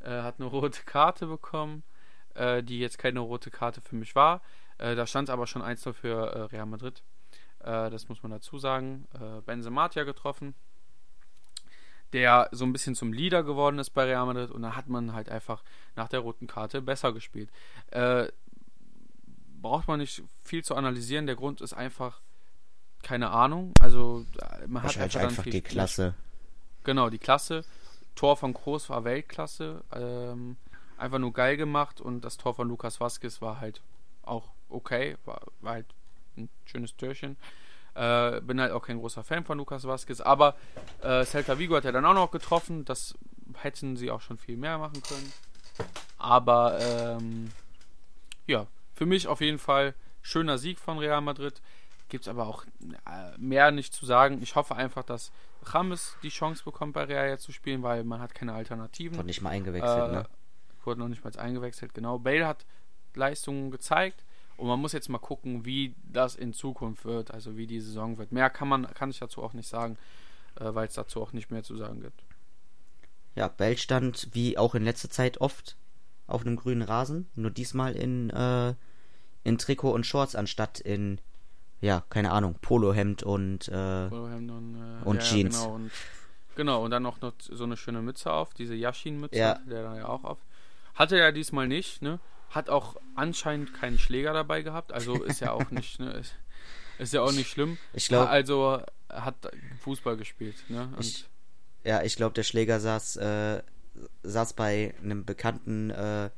äh, hat eine rote Karte bekommen, äh, die jetzt keine rote Karte für mich war. Äh, da stand aber schon 1-0 für äh, Real Madrid. Äh, das muss man dazu sagen. Benzema hat ja getroffen, der so ein bisschen zum Leader geworden ist bei Real Madrid. Und da hat man halt einfach nach der roten Karte besser gespielt. braucht man nicht viel zu analysieren. Der Grund ist einfach keine Ahnung. Also man hat einfach, einfach die Klasse. Genau, die Klasse. Tor von Groß war Weltklasse. Ähm, einfach nur geil gemacht und das Tor von Lukas Vasquez war halt auch okay. War, war halt ein schönes Türchen. Äh, bin halt auch kein großer Fan von Lukas Vasquez, aber äh, Celta Vigo hat er dann auch noch getroffen. Das hätten sie auch schon viel mehr machen können. Aber ähm, ja, für mich auf jeden Fall schöner Sieg von Real Madrid. Gibt es aber auch äh, mehr nicht zu sagen. Ich hoffe einfach, dass Rames die Chance bekommt, bei Real jetzt zu spielen, weil man hat keine Alternativen. Wurde nicht mal eingewechselt, äh, ne? Wurde noch nicht mal eingewechselt, genau. Bale hat Leistungen gezeigt und man muss jetzt mal gucken, wie das in Zukunft wird, also wie die Saison wird. Mehr kann man, kann ich dazu auch nicht sagen, äh, weil es dazu auch nicht mehr zu sagen gibt. Ja, Bale stand wie auch in letzter Zeit oft auf einem grünen Rasen, nur diesmal in, äh, in Trikot und Shorts anstatt in ja, keine Ahnung, Polohemd und, äh, Polohemd und, äh, und ja, Jeans. Genau, und, genau, und dann noch, noch so eine schöne Mütze auf, diese Yashin-Mütze, ja. der da ja auch auf. Hatte er diesmal nicht, ne? Hat auch anscheinend keinen Schläger dabei gehabt, also ist ja auch nicht, ne? Ist, ist ja auch nicht schlimm. Ich glaube. Also hat Fußball gespielt, ne? Ich, ja, ich glaube, der Schläger saß, äh, saß bei einem bekannten äh,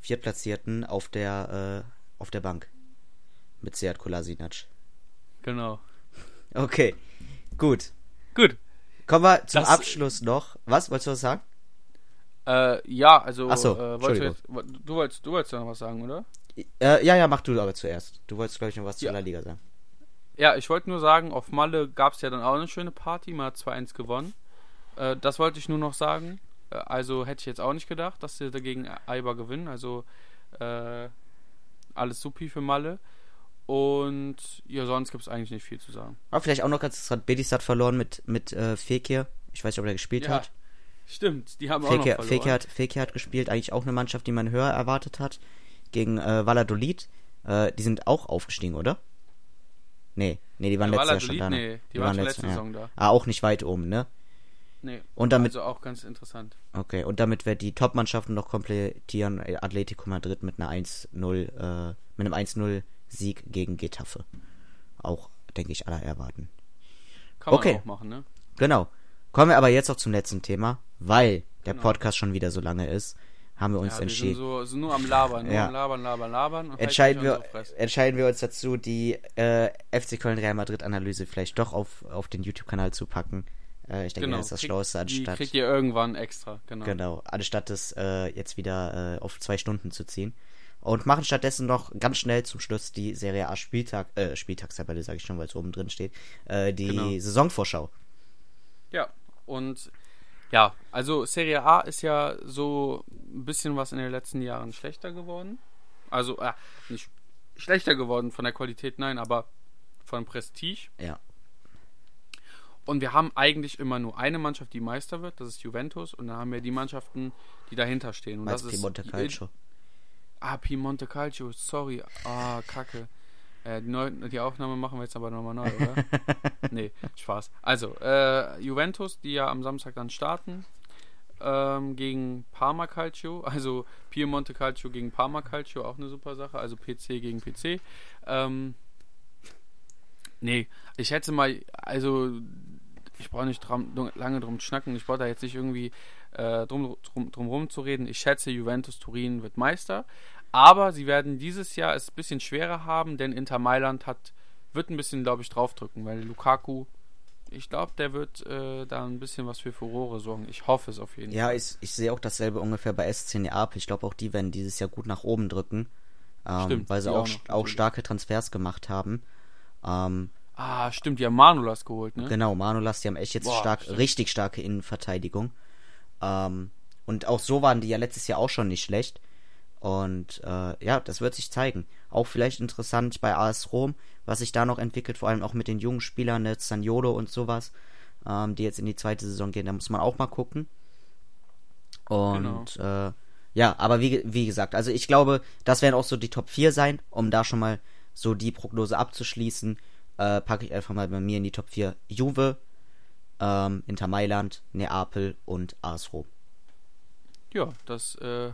Viertplatzierten auf der, äh, auf der Bank. Mit Seat Kolasinac. Genau. Okay, gut. Gut. Kommen wir zum das, Abschluss noch. Was, wolltest du was sagen? Äh, ja, also, Ach so, äh, wolltest du, jetzt, du, wolltest, du wolltest ja noch was sagen, oder? Äh, ja, ja, mach du aber zuerst. Du wolltest, glaube ich, noch was ja. zu La Liga sagen. Ja, ich wollte nur sagen, auf Malle gab es ja dann auch eine schöne Party. Man hat 2-1 gewonnen. Äh, das wollte ich nur noch sagen. Äh, also hätte ich jetzt auch nicht gedacht, dass sie dagegen Eiber gewinnen. Also äh, alles supi für Malle. Und ja, sonst gibt es eigentlich nicht viel zu sagen. Aber vielleicht auch noch ganz interessant, Betis hat verloren mit, mit äh, Fekir. Ich weiß nicht, ob er gespielt ja, hat. Stimmt, die haben Fekir, auch noch verloren. Fekir hat, Fekir hat gespielt, eigentlich auch eine Mannschaft, die man höher erwartet hat. Gegen äh, Valladolid. Äh, die sind auch aufgestiegen, oder? Nee, nee, die waren ja, letztes Jahr schon da. Ne? Nee, die, die waren, waren letzte Saison ja. da. Ah, auch nicht weit oben, ne? Nee, und damit, also auch ganz interessant. Okay, und damit wird die Top-Mannschaften noch komplettieren. Atletico Madrid mit einer 1-0, äh, mit einem 1-0 Sieg gegen Getafe. Auch, denke ich, aller erwarten. Kann okay. man auch machen, ne? Genau. Kommen wir aber jetzt auch zum letzten Thema, weil der genau. Podcast schon wieder so lange ist, haben wir uns ja, entschieden. Wir sind, so, sind nur am Labern, nur ja. am Labern, Labern, Labern. Und entscheiden, wir, so entscheiden wir uns dazu, die äh, FC Köln Real Madrid Analyse vielleicht doch auf, auf den YouTube-Kanal zu packen. Äh, ich denke, genau. das ist das Krieg, Schlauste, anstatt. Die kriegt ihr irgendwann extra, genau. Genau, anstatt es äh, jetzt wieder äh, auf zwei Stunden zu ziehen und machen stattdessen noch ganz schnell zum Schluss die Serie A Spieltag, äh, Spieltagstabelle sage ich schon, weil es oben drin steht, äh, die genau. Saisonvorschau. Ja, und ja, also Serie A ist ja so ein bisschen was in den letzten Jahren schlechter geworden. Also, äh, nicht schlechter geworden von der Qualität, nein, aber von Prestige. Ja. Und wir haben eigentlich immer nur eine Mannschaft, die Meister wird, das ist Juventus, und dann haben wir die Mannschaften, die dahinter stehen. Und Meinst das ist Calcio. Ah, Piemonte Calcio, sorry. Ah, kacke. Äh, die, neu, die, Aufnahme machen wir jetzt aber nochmal neu, oder? nee, Spaß. Also, äh, Juventus, die ja am Samstag dann starten, ähm, gegen Parma Calcio, also Piemonte Calcio gegen Parma Calcio, auch eine super Sache, also PC gegen PC. Ähm, nee, ich hätte mal, also ich brauche nicht drum, lange drum schnacken, ich brauche da jetzt nicht irgendwie äh, drum, drum, drum rum zu reden. Ich schätze, Juventus Turin wird Meister. Aber sie werden dieses Jahr es ein bisschen schwerer haben, denn Inter Mailand hat, wird ein bisschen, glaube ich, draufdrücken, weil Lukaku, ich glaube, der wird äh, da ein bisschen was für Furore sorgen. Ich hoffe es auf jeden ja, Fall. Ja, ich, ich sehe auch dasselbe ungefähr bei SC Neapel. Ich glaube, auch die werden dieses Jahr gut nach oben drücken. Ähm, Stimmt, weil sie auch, auch auch starke Transfers gemacht haben. Ähm, Ah, stimmt, die haben Manolas geholt, ne? Genau, Manolas, die haben echt jetzt Boah, stark, stimmt. richtig starke Innenverteidigung. Ähm, und auch so waren die ja letztes Jahr auch schon nicht schlecht. Und äh, ja, das wird sich zeigen. Auch vielleicht interessant bei AS Rom, was sich da noch entwickelt, vor allem auch mit den jungen Spielern, ne, Zaniolo und sowas, ähm, die jetzt in die zweite Saison gehen. Da muss man auch mal gucken. Und äh, ja, aber wie, wie gesagt, also ich glaube, das werden auch so die Top 4 sein, um da schon mal so die Prognose abzuschließen. Äh, packe ich einfach mal bei mir in die Top 4 Juve, ähm, Inter Mailand, Neapel und AS Rom. Ja, das, äh,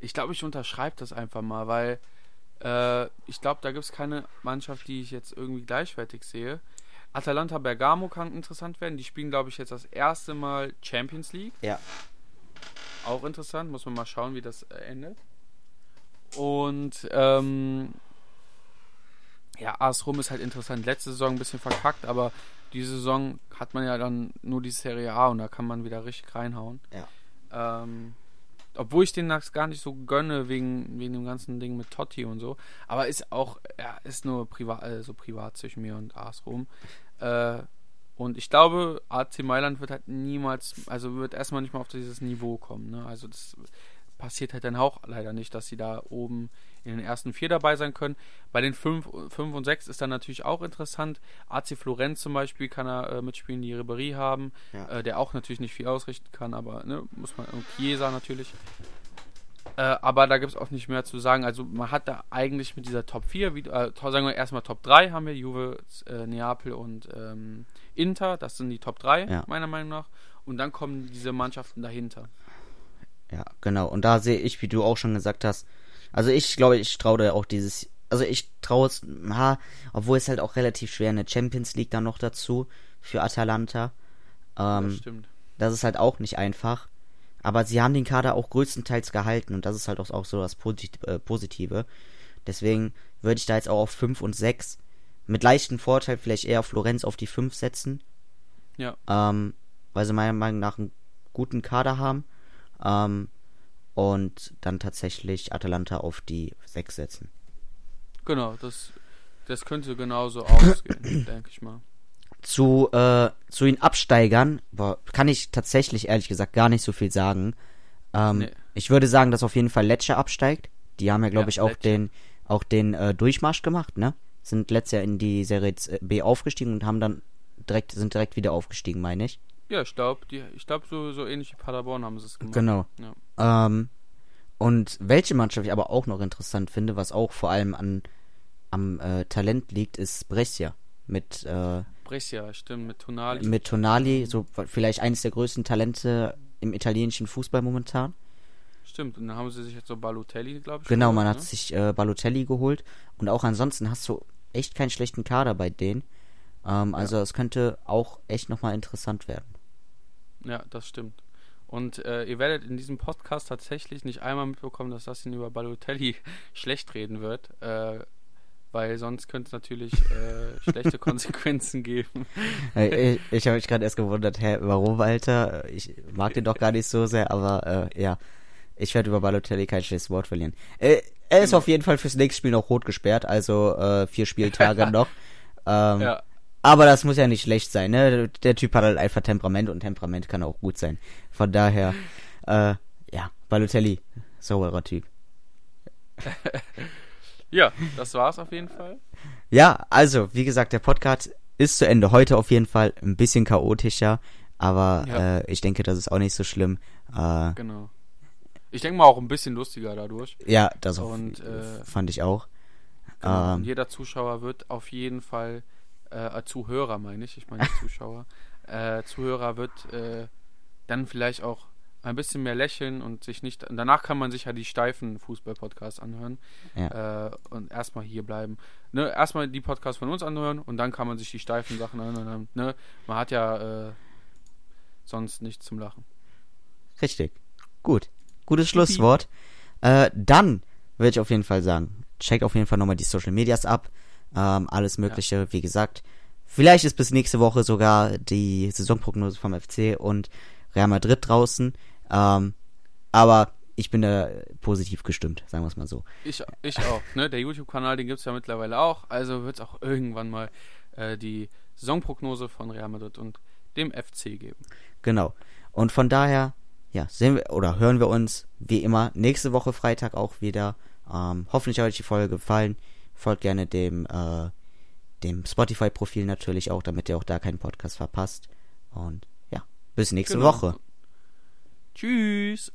ich glaube, ich unterschreibe das einfach mal, weil äh, ich glaube, da gibt es keine Mannschaft, die ich jetzt irgendwie gleichwertig sehe. Atalanta Bergamo kann interessant werden. Die spielen, glaube ich, jetzt das erste Mal Champions League. Ja. Auch interessant, muss man mal schauen, wie das äh, endet. Und ähm, ja, AS Rom ist halt interessant. Letzte Saison ein bisschen verkackt, aber diese Saison hat man ja dann nur die Serie A und da kann man wieder richtig reinhauen. Ja. Ähm, obwohl ich den das gar nicht so gönne wegen, wegen dem ganzen Ding mit Totti und so. Aber ist auch, ja, ist nur privat, äh, so privat zwischen mir und AS Rom. Äh, und ich glaube, AC Mailand wird halt niemals, also wird erstmal nicht mal auf dieses Niveau kommen. Ne? Also das passiert halt dann auch leider nicht, dass sie da oben in den ersten vier dabei sein können. Bei den fünf, fünf und sechs ist dann natürlich auch interessant. AC Florenz zum Beispiel kann er äh, mitspielen, die Ribéry haben, Ja. äh, der auch natürlich nicht viel ausrichten kann, aber ne, muss man, und Chiesa natürlich. Äh, aber da gibt es auch nicht mehr zu sagen. Also man hat da eigentlich mit dieser Top 4, wie, äh, sagen wir erstmal Top 3 haben wir, Juve, äh, Neapel und ähm, Inter, das sind die Top 3, Ja. meiner Meinung nach. Und dann kommen diese Mannschaften dahinter. Ja, genau. Und da sehe ich, wie du auch schon gesagt hast, also ich glaube, ich traue da auch dieses, also ich traue es, ha, obwohl es halt auch relativ schwer in der Champions League dann noch dazu für Atalanta. Ähm, das stimmt. Das ist halt auch nicht einfach. Aber sie haben den Kader auch größtenteils gehalten und das ist halt auch, auch so das Posit äh, Positive. Deswegen würde ich da jetzt auch auf 5 und 6 mit leichtem Vorteil vielleicht eher Florenz auf die 5 setzen. Ja. Ähm, weil sie meiner Meinung nach einen guten Kader haben. Ähm, und dann tatsächlich Atalanta auf die 6 setzen. Genau, das, das könnte genauso ausgehen, denke ich mal. Zu, äh, zu den Absteigern boah, kann ich tatsächlich ehrlich gesagt gar nicht so viel sagen. Ähm, Nee. Ich würde sagen, dass auf jeden Fall Lecce absteigt. Die haben ja, glaube Ja, ich, auch Lecce. den, auch den äh, Durchmarsch gemacht, ne? Sind letztes Jahr in die Serie Z- B aufgestiegen und haben dann direkt, sind direkt wieder aufgestiegen, meine ich. Ja, ich glaube, ich glaube, so, so ähnlich wie Paderborn haben sie es gemacht. Genau. Ja. Ähm, und welche Mannschaft ich aber auch noch interessant finde, was auch vor allem an, am äh, Talent liegt, ist Brescia. Mit, äh, Brescia, stimmt, mit Tonali. mit Tonali, so vielleicht eines der größten Talente im italienischen Fußball momentan. Stimmt, und dann haben sie sich jetzt so Balotelli, glaube ich. Genau, man hat ne? sich äh, Balotelli geholt und auch ansonsten hast du echt keinen schlechten Kader bei denen. Ähm, also es könnte auch echt nochmal interessant werden. Ja, das stimmt. Und äh, ihr werdet in diesem Podcast tatsächlich nicht einmal mitbekommen, dass das über Balotelli schlecht reden wird. Äh, weil sonst könnte es natürlich äh, schlechte Konsequenzen geben. Ich ich habe mich gerade erst gewundert, hä, warum, Alter? Ich mag den doch gar nicht so sehr, aber äh, ja, ich werde über Balotelli kein schlechtes Wort verlieren. Äh, er ist auf jeden Fall fürs nächste Spiel noch rot gesperrt, also äh, vier Spieltage noch. Ähm, ja, Aber das muss ja nicht schlecht sein, ne? Der Typ hat halt einfach Temperament und Temperament kann auch gut sein. Von daher, äh, ja, Balotelli, sauberer Typ. ja, das war's auf jeden Fall. Ja, also, wie gesagt, der Podcast ist zu Ende. Heute auf jeden Fall ein bisschen chaotischer, aber Ja. äh, ich denke, das ist auch nicht so schlimm. Äh, Genau. Ich denke mal auch ein bisschen lustiger dadurch. ja, das Und, äh, fand ich auch. Genau. Ähm. Jeder Zuschauer wird auf jeden Fall, äh, äh, Zuhörer meine ich, ich meine Zuschauer, äh, Zuhörer wird äh, dann vielleicht auch ein bisschen mehr lächeln und sich nicht. Danach kann man sich ja die steifen Fußball-Podcasts anhören äh, und erstmal hier bleiben. Ne, erstmal die Podcasts von uns anhören und dann kann man sich die steifen Sachen anhören. Ne? Man hat ja äh, sonst nichts zum Lachen. Richtig. Gut. Gutes Schlusswort. Äh, dann würde ich auf jeden Fall sagen, checkt auf jeden Fall nochmal die Social Medias ab. Ähm, alles Mögliche, wie gesagt. Vielleicht ist bis nächste Woche sogar die Saisonprognose vom FC und Real Madrid draußen. Ähm, aber ich bin da positiv gestimmt, sagen wir es mal so. Ich, ich auch. Ne? Der YouTube-Kanal, den gibt es ja mittlerweile auch. Also wird es auch irgendwann mal äh, die Saisonprognose von Real Madrid und dem FC geben. Genau. Und von daher, ja, sehen wir oder hören wir uns wie immer nächste Woche Freitag auch wieder. Ähm, hoffentlich hat euch die Folge gefallen. Folgt gerne dem, äh, dem Spotify-Profil natürlich auch, damit ihr auch da keinen Podcast verpasst. Und ja, bis nächste Genau. Woche. Tschüss.